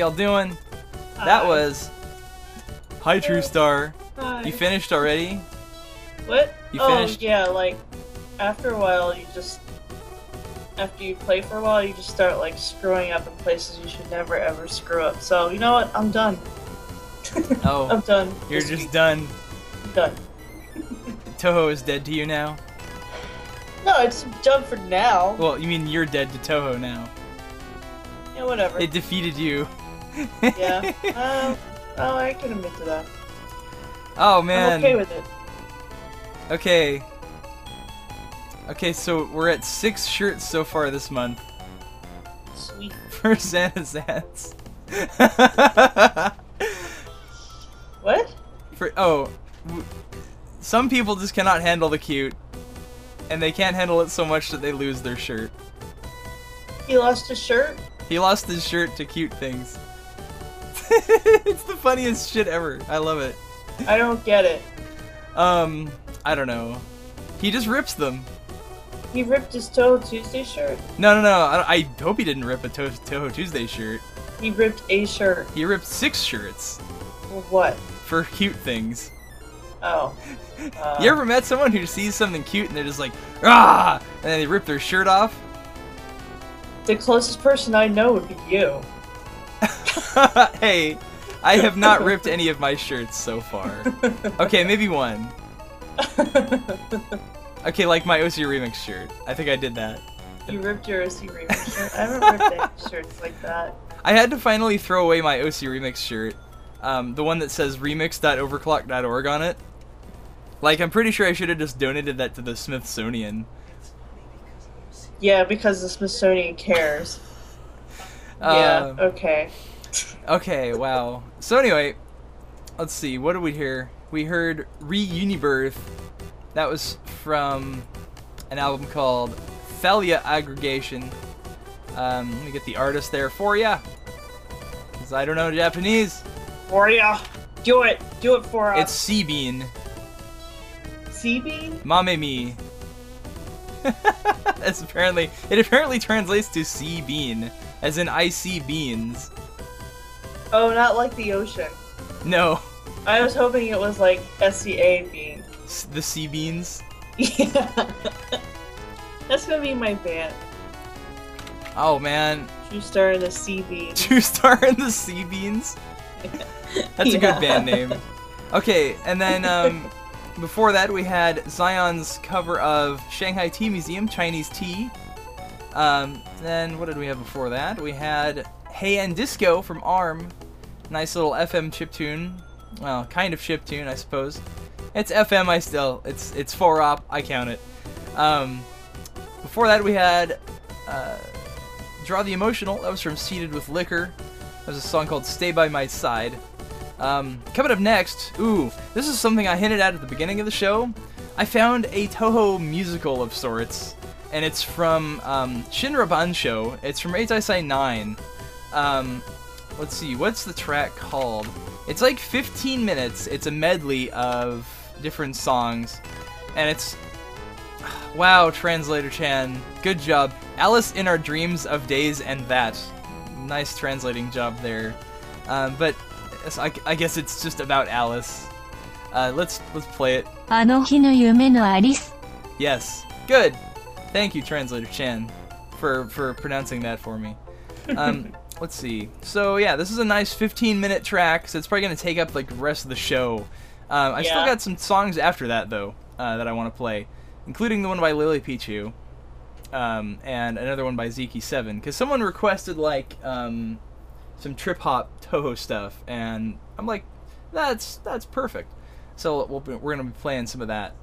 y'all doing? That Hi. was Hi TrueStar. Hi. You finished already? What? You oh, finished? yeah, like, after a while, you just. After you play for a while, you just start, like, screwing up in places you should never ever screw up. So, you know what? I'm done. Oh. I'm done. you're This just done. done. Touhou is dead to you now? No, it's done for now. Well, you mean you're dead to Touhou now. Yeah, whatever. It defeated you. Yeah. Um, oh, I can admit to that. Oh man. I'm okay with it. Okay. Okay, so we're at six shirts so far this month Sweet. for Santa's hats. What? for oh, w- some people just cannot handle the cute, and they can't handle it so much that they lose their shirt. He lost his shirt? He lost his shirt to cute things. it's the funniest shit ever. I love it. I don't get it. Um, I don't know. He just rips them. He ripped his Touhou Tuesday shirt. No, no, no. I, I hope he didn't rip a to- Touhou Tuesday shirt. He ripped a shirt. He ripped six shirts For what? for cute things. Oh. Uh, You ever met someone who sees something cute and they're just like, ah, and then they rip their shirt off? The closest person I know would be you. hey, I have not ripped any of my shirts so far. Okay, maybe one. Okay, like my OC Remix shirt. I think I did that. You ripped your OC remix shirt. I haven't ripped shirts like that. I had to finally throw away my OC Remix shirt. Um, the one that says remix.overclock.org on it. Like, I'm pretty sure I should have just donated that to the Smithsonian. Yeah, because the Smithsonian cares. Yeah, okay. Okay, wow. So anyway, let's see. What did we hear? We heard Reunibirth. That was from an album called Thalia Aggregation. Um, let me get the artist there for ya. Cause I don't know Japanese. For ya! Do it! Do it for us! It's Sea Bean. Sea Bean? Mame mi. That's apparently it apparently translates to sea bean, as in icy beans. Oh, not like the ocean. No, I was hoping it was like SCA bean. s- the sea beans. Yeah. That's gonna be my band. Oh man, TrueStar and the Sea Beans. Two Star and the Sea Beans. That's a Yeah. good band name. Okay, and then um, before that we had Zion's cover of Shanghai Tea Museum Chinese Tea. Um, then what did we have before that? We had Hey and Disco from ARM. Nice little FM chiptune. Well, kind of chip tune, I suppose. It's FM. I still. It's it's four op. I count it. Um, before that we had. Uh, Draw the Emotional, that was from Seated with Liquor. That was a song called Stay By My Side. Um, coming up next, ooh, this is something I hinted at at the beginning of the show. I found a Touhou musical of sorts, and it's from um, Shinra Bansho. It's from Reitaisai 9. Um, let's see, what's the track called? It's like 15 minutes. It's a medley of different songs, and it's wow, translator Chan, good job. Alice in Our Dreams of Days and That. Nice translating job there. Um, but I, guess it's just about Alice. Uh, let's let's play it. Yes. Good. Thank you, translator Chan, for for pronouncing that for me. Um, let's see. So yeah, this is a nice 15 minute track. So it's probably gonna take up like the rest of the show. Um, I still got some songs after that though uh, that I want to play, including the one by LilyPichu, um, and another one by Zeki7. Because someone requested like um, some trip hop Touhou stuff, and I'm like, that's that's perfect. So we'll be, we're gonna be playing some of that.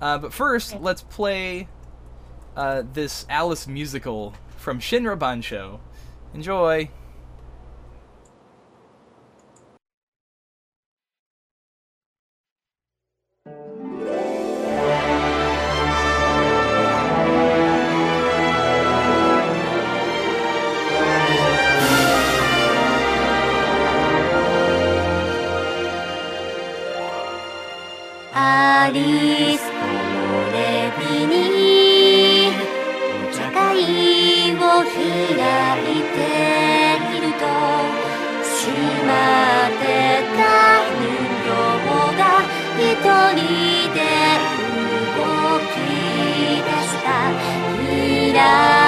Uh, but first, let's play uh, this Alice musical from Shinra Bansho. Enjoy. アりで動き出した未来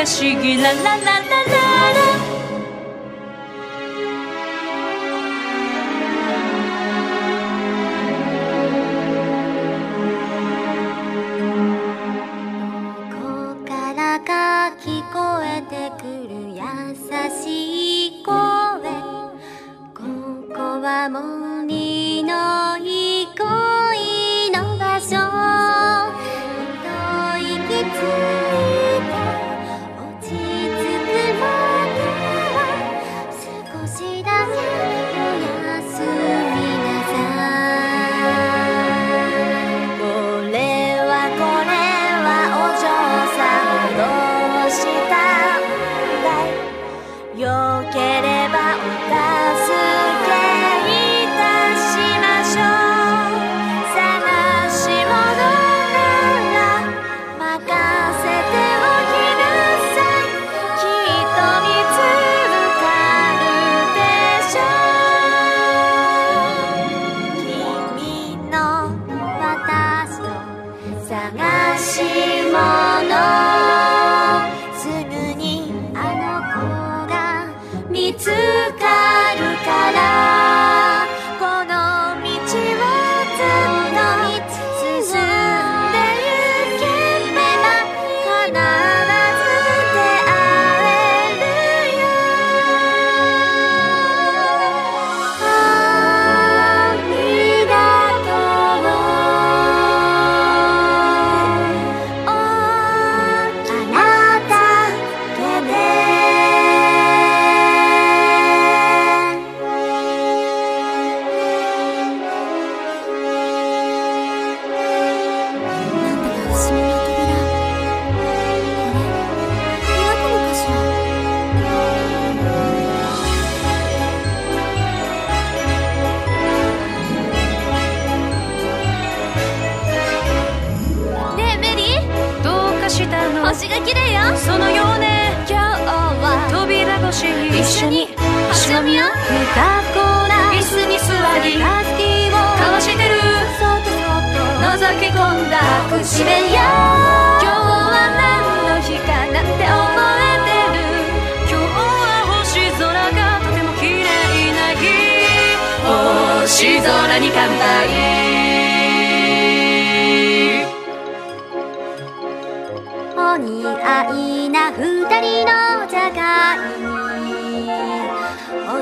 那是雨啦啦啦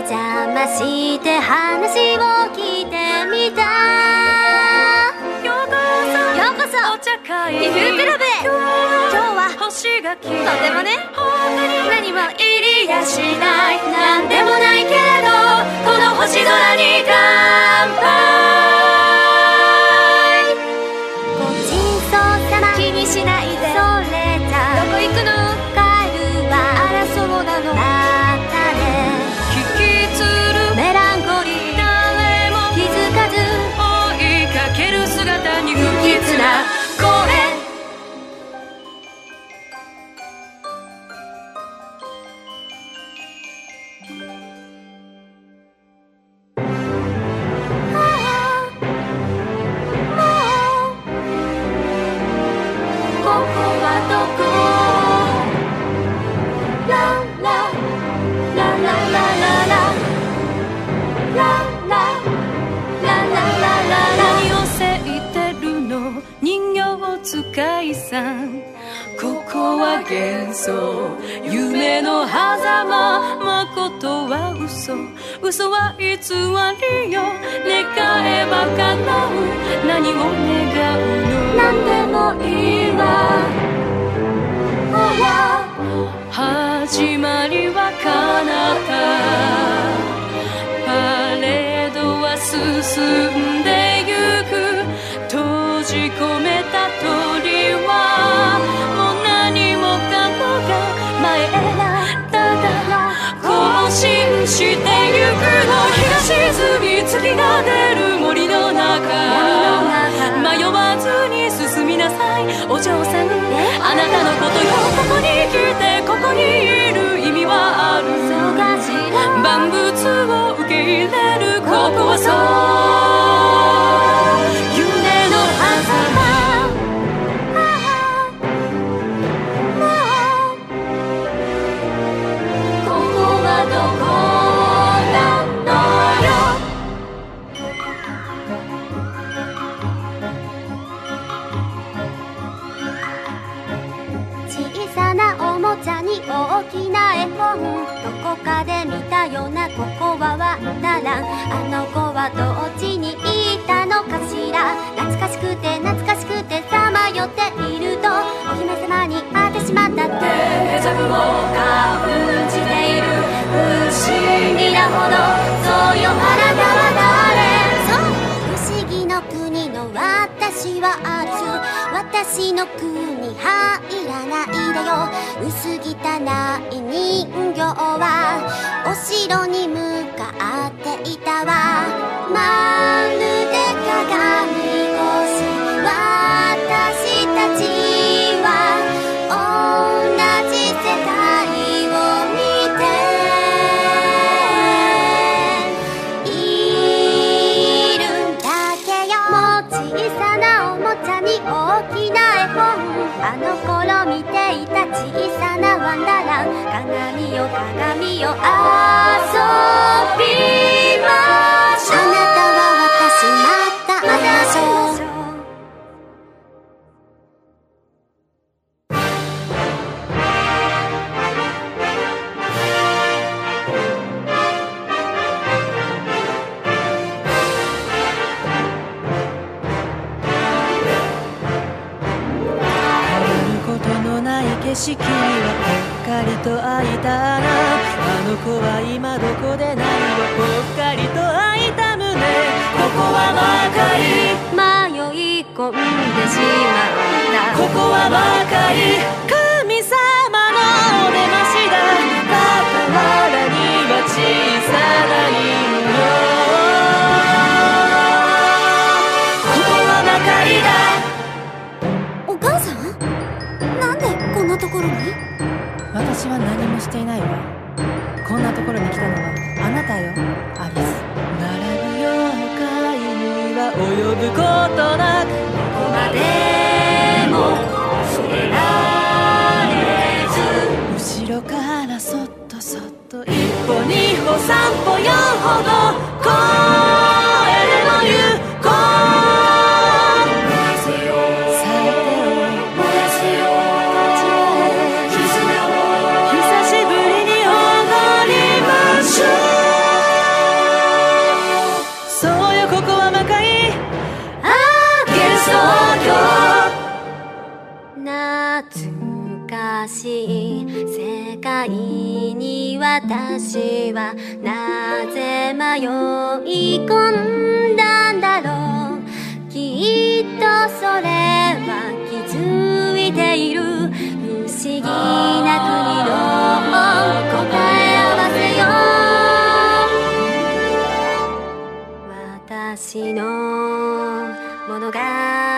邪魔して話を聞いてみた。ようこそ。ようこそお茶会威風クラブへ。今日は星がとてもね何もいりやしない。なんでもないけれどこの星空に乾杯。ごちそうさま。気にしないは幻想。夢の狭間誠は嘘。嘘は偽りよ。願えば叶う。何を願うの？なんでもいいわ。始まりは彼方パレードは進んで。してゆくの日が沈み月が出る森の中迷わずに進みなさい。お嬢さんあなたのことよ。ここに来てここにいる意味はある。万物を受け入れる。ここはそう大きな絵本どこかで見たようなここはワンダランあの子はどっちにいたのかしら。懐かしくて懐かしくてさまよっているとお姫様に会ってしまったって。デジャブを感じている。不思議なほどそうよあなたはそう。不思議の国の私はある私の国入らないでよ。薄汚い人形はお城に向かっていたわ。まる頃見ていた小さなワンダーラン。鏡よ鏡よ遊びます。ない景色にはぽっかりと開いた穴あの子は今どこで何をぽっかりと開いた胸ここは魔界迷い込んでしまった。ここは魔界していないわ。こんなところに来たのはあなたよ。アリス。並ぶ妖怪には及ぶことなくここまでもそれられず。後ろからそっとそっと一歩二歩三歩四歩五私はなぜ迷い込んだんだろうきっとそれは気づいている不思議な国の答え合わせよ私の物語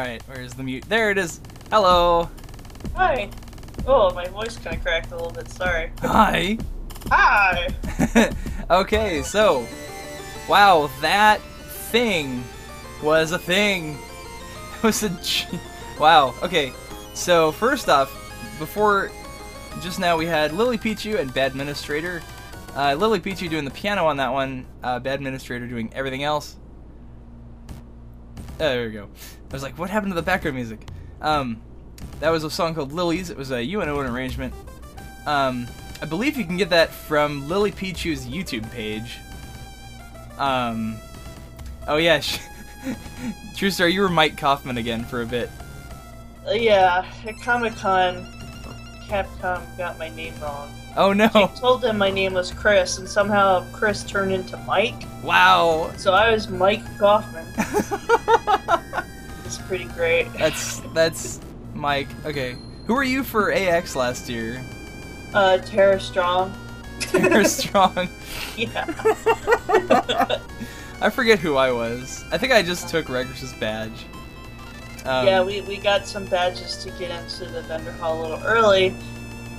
All right, where's the mute? There it is. Hello. Hi. Oh, my voice kind of cracked a little bit. Sorry. Hi. Hi. okay, so, wow, that thing was a thing. It was a. Wow. Okay, so first off, before just now we had LilyPichu and Bad Administrator. Uh, LilyPichu doing the piano on that one. Uh, Bad Administrator doing everything else. Oh, there we go. I was like, what happened to the background music? Um, that was a song called Lilies. It was a U.N. Owen arrangement. Um, I believe you can get that from LilyPichu's YouTube page. Um, oh yeah, sh- TrueStar, you were Mike Kaufman again for a bit. Uh, yeah, at Comic Con, Capcom got my name wrong. Oh no! I told them my name was Chris, and somehow Chris turned into Mike. Wow, So I was Mike Kaufman. It's pretty great. that's that's Mike. Okay, who were you for AX last year? Uh, Tara Strong. You're strong. Yeah. I forget who I was. I think I just took Regris's badge. Um, yeah, we, we got some badges to get into the vendor hall a little early.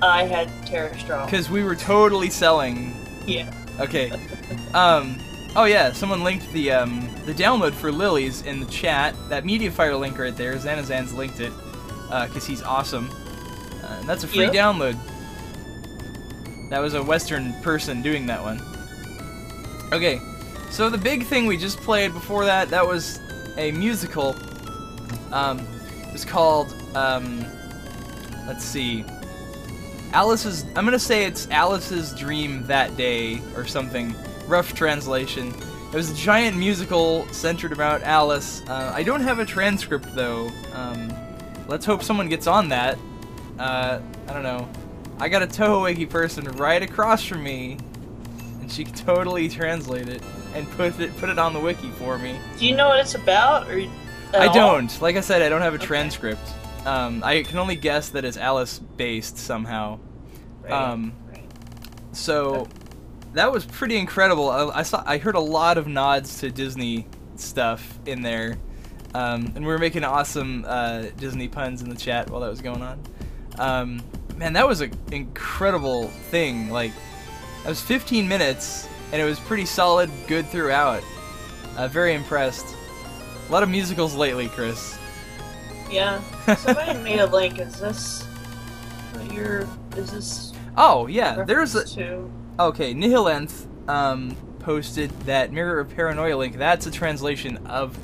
I had Tara Strong. because we were totally selling Yeah. Okay. Um. Oh yeah, someone linked the um the download for Lilies in the chat. That MediaFire link right there. Xanazan's linked it, uh, cause he's awesome. Uh, and that's a free Yep. download. That was a Western person doing that one. Okay. So the big thing we just played before that, that was a musical. Um, it was called um, let's see. Alice's. I'm gonna say it's Alice's dream that day or something. Rough translation. It was a giant musical centered around Alice. Uh, I don't have a transcript though. Um, let's hope someone gets on that. Uh, I don't know. I got a Touhou Wiki person right across from me, and she can totally translate it and put it put it on the wiki for me. Do you know what it's about? Or I all? don't. Like I said, I don't have a Okay. transcript. Um, I can only guess that it's Alice based somehow. Right, Um, right. So that was pretty incredible. I, I saw, I heard a lot of nods to Disney stuff in there, um, and we were making awesome uh, Disney puns in the chat while that was going on. Um, man, that was an incredible thing. Like, that was 15 minutes, and it was pretty solid, good throughout. Uh, very impressed. A lot of musicals lately, Chris. Yeah. Somebody made a link. Is this what you're? Is this? Oh yeah, there's a to? Okay, Nihilanth um, posted that Mirror of Paranoia link. That's a translation of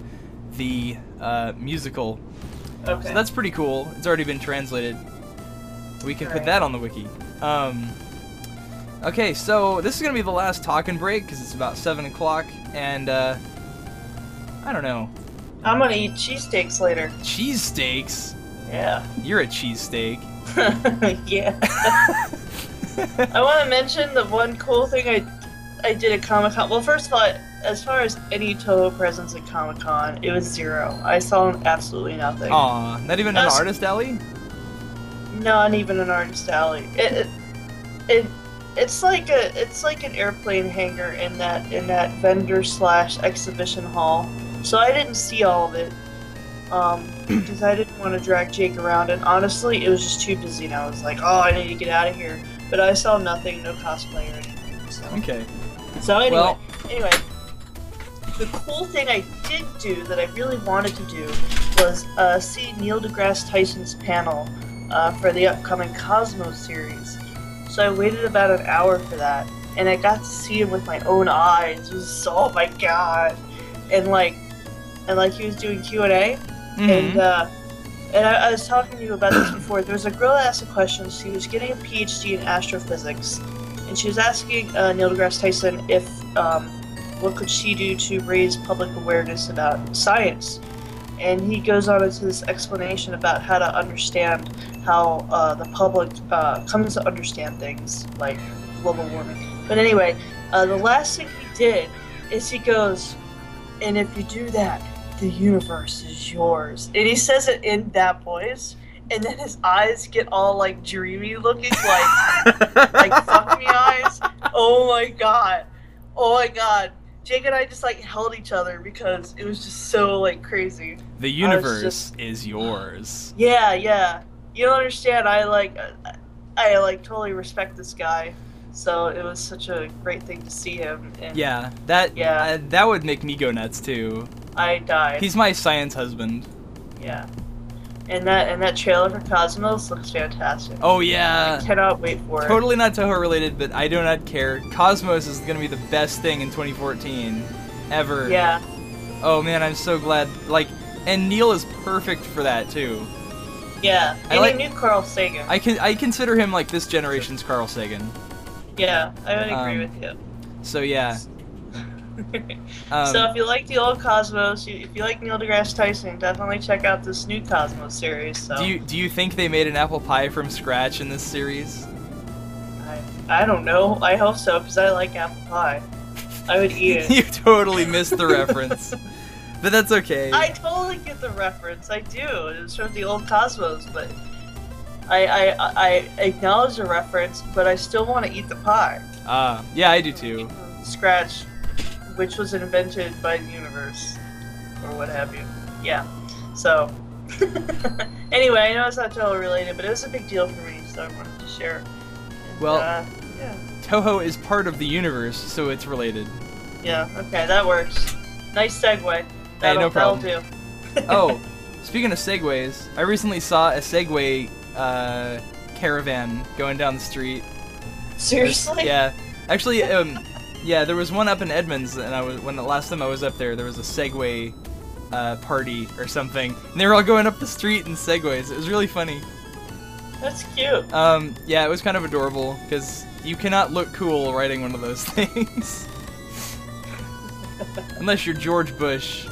the uh, musical. Okay. So that's pretty cool. It's already been translated. We can put Alright. that on the wiki. Um, okay, so this is gonna be the last talking break because it's about seven o'clock, and uh, I don't know. I'm gonna eat cheesesteaks later. Cheesesteaks. Yeah. You're a cheesesteak. yeah. I want to mention the one cool thing I I did at Comic Con. Well, first of all, as far as any Touhou presence at Comic Con, it was zero. I saw absolutely nothing. Aw, not even an artist alley. Not even an artist alley. It, it, it it's like a it's like an airplane hangar in that in that vendor slash exhibition hall. So I didn't see all of it. Um, because I didn't want to drag Jake around, and honestly, it was just too busy. And I was like, "Oh, I need to get out of here." But I saw nothing, no cosplay or anything. So, Okay. so anyway, Well- anyway, the cool thing I did do that I really wanted to do was uh, see Neil deGrasse Tyson's panel uh, for the upcoming Cosmos series. So I waited about an hour for that, and I got to see him with my own eyes. It was oh my god, and like, and like he was doing Q and A, and Mhm. uh, and I, I was talking to you about this before. There was a girl that asked a question. She was getting a PhD in astrophysics, and she was asking uh, Neil deGrasse Tyson if um, what could she do to raise public awareness about science. And he goes on into this explanation about how to understand how uh, the public uh, comes to understand things like global warming. But anyway, uh, the last thing he did is he goes, and if you do that, the universe is yours. And he says it in that voice, and then his eyes get all like dreamy looking, like like fuck me eyes. Oh my god. Oh my god. Jake and I just like held each other because it was just so like crazy. The universe just- is yours. Yeah, yeah. You don't understand. I like, I like totally respect this guy. So it was such a great thing to see him. And Yeah, that Yeah. uh, that would make me go nuts too. I died. He's my science husband. yeah. And that and that trailer for Cosmos looks fantastic. Oh yeah. I cannot wait for it. Totally not Touhou related, but I do not care. Cosmos is gonna be the best thing in 2014 ever. Yeah. Oh man, I'm so glad. Like, and Neil is perfect for that too. Yeah. I And like- you knew Carl Sagan. I can I consider him like this generation's Carl Sagan. yeah, I would agree Um, with you. So yeah. Um, so if you like the old Cosmos, you, if you like Neil deGrasse Tyson, definitely check out this new Cosmos series. So do you do you think they made an apple pie from scratch in this series? I, I don't know. I hope so because I like apple pie. I would eat it. you totally missed the reference, but that's okay. I totally get the reference. I do. It's from the old Cosmos, but I I, I acknowledge the reference, but I still want to eat the pie. Ah, yeah, I do too. Scratch, which was invented by the universe, or what have you. Yeah. So. anyway, I know it's not Touhou related, but it was a big deal for me, so I wanted to share. And, Well- uh, yeah. Touhou is part of the universe, so it's related. Yeah. Okay, that works. Nice segue. That'll, no problem. Oh, speaking of segways, I recently saw a Segway uh, caravan going down the street. Seriously? Yeah, actually, um, yeah, there was one up in Edmonds, and I was when the last time I was up there, there was a Segway uh, party or something, and they were all going up the street in Segways. It was really funny. That's cute. Um, yeah, it was kind of adorable because you cannot look cool riding one of those things. Unless you're George Bush.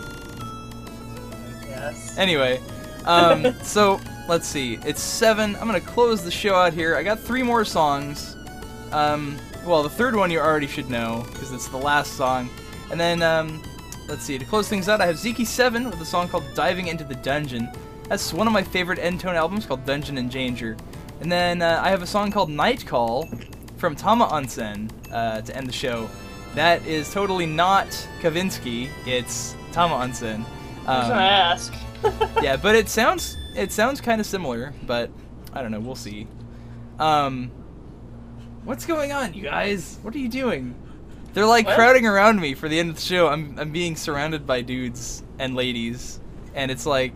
Yes. Anyway, um, so let's see. It's seven. I'm gonna close the show out here. I got three more songs. Um, well, the third one you already should know because it's the last song. And then, um, let's see. To close things out, I have Zeke Seven with a song called "Diving into the Dungeon." That's one of my favorite end tone albums called Dungeon and Danger. And then uh, I have a song called Night Call from Tama Onsen uh, to end the show. That is totally not Kavinsky. It's Tama Onsen. I was Um, gonna ask. yeah, but it sounds it sounds kind of similar, but I don't know. We'll see. Um, what's going on, you guys? What are you doing? They're like What? crowding around me for the end of the show. I'm I'm being surrounded by dudes and ladies, and it's like,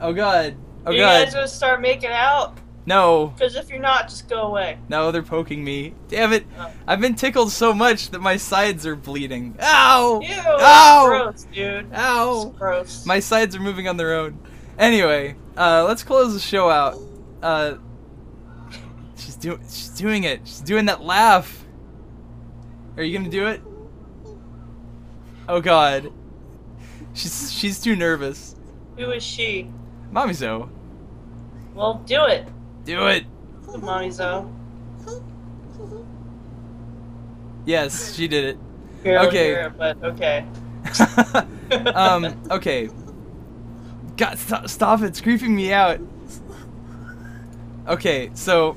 oh god, oh you god, guys gonna start making out? no, Because if you're not, just go away. no, they're poking me. Damn it! Oh. I've been tickled so much that my sides are bleeding. Ow! Ew, Ow! gross, dude. Ow! It's gross. My sides are moving on their own. Anyway, uh, let's close the show out. Uh, she's doing. She's doing it. She's doing that laugh. Are you gonna do it? Oh God. She's she's too nervous. Who is she? Mommy Zo, Well, do it, do it. Mommy Zo. Yes, she did Barely Okay. but okay. um. Okay. God, stop, stop it! It's creeping me out. Okay, so.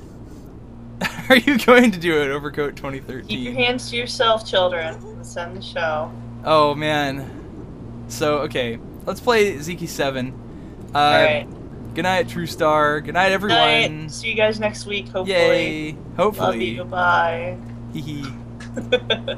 Are you going to do it, Overcoat 2013? Keep your hands to yourself, children. and Send the show. Oh man. So okay, let's play Zeke Seven. Uh, Alright. Good night, TrueStar. Good night, everyone. Night. See you guys next week, hopefully. Yay! Love Hopefully. you. Bye. Hee hee.「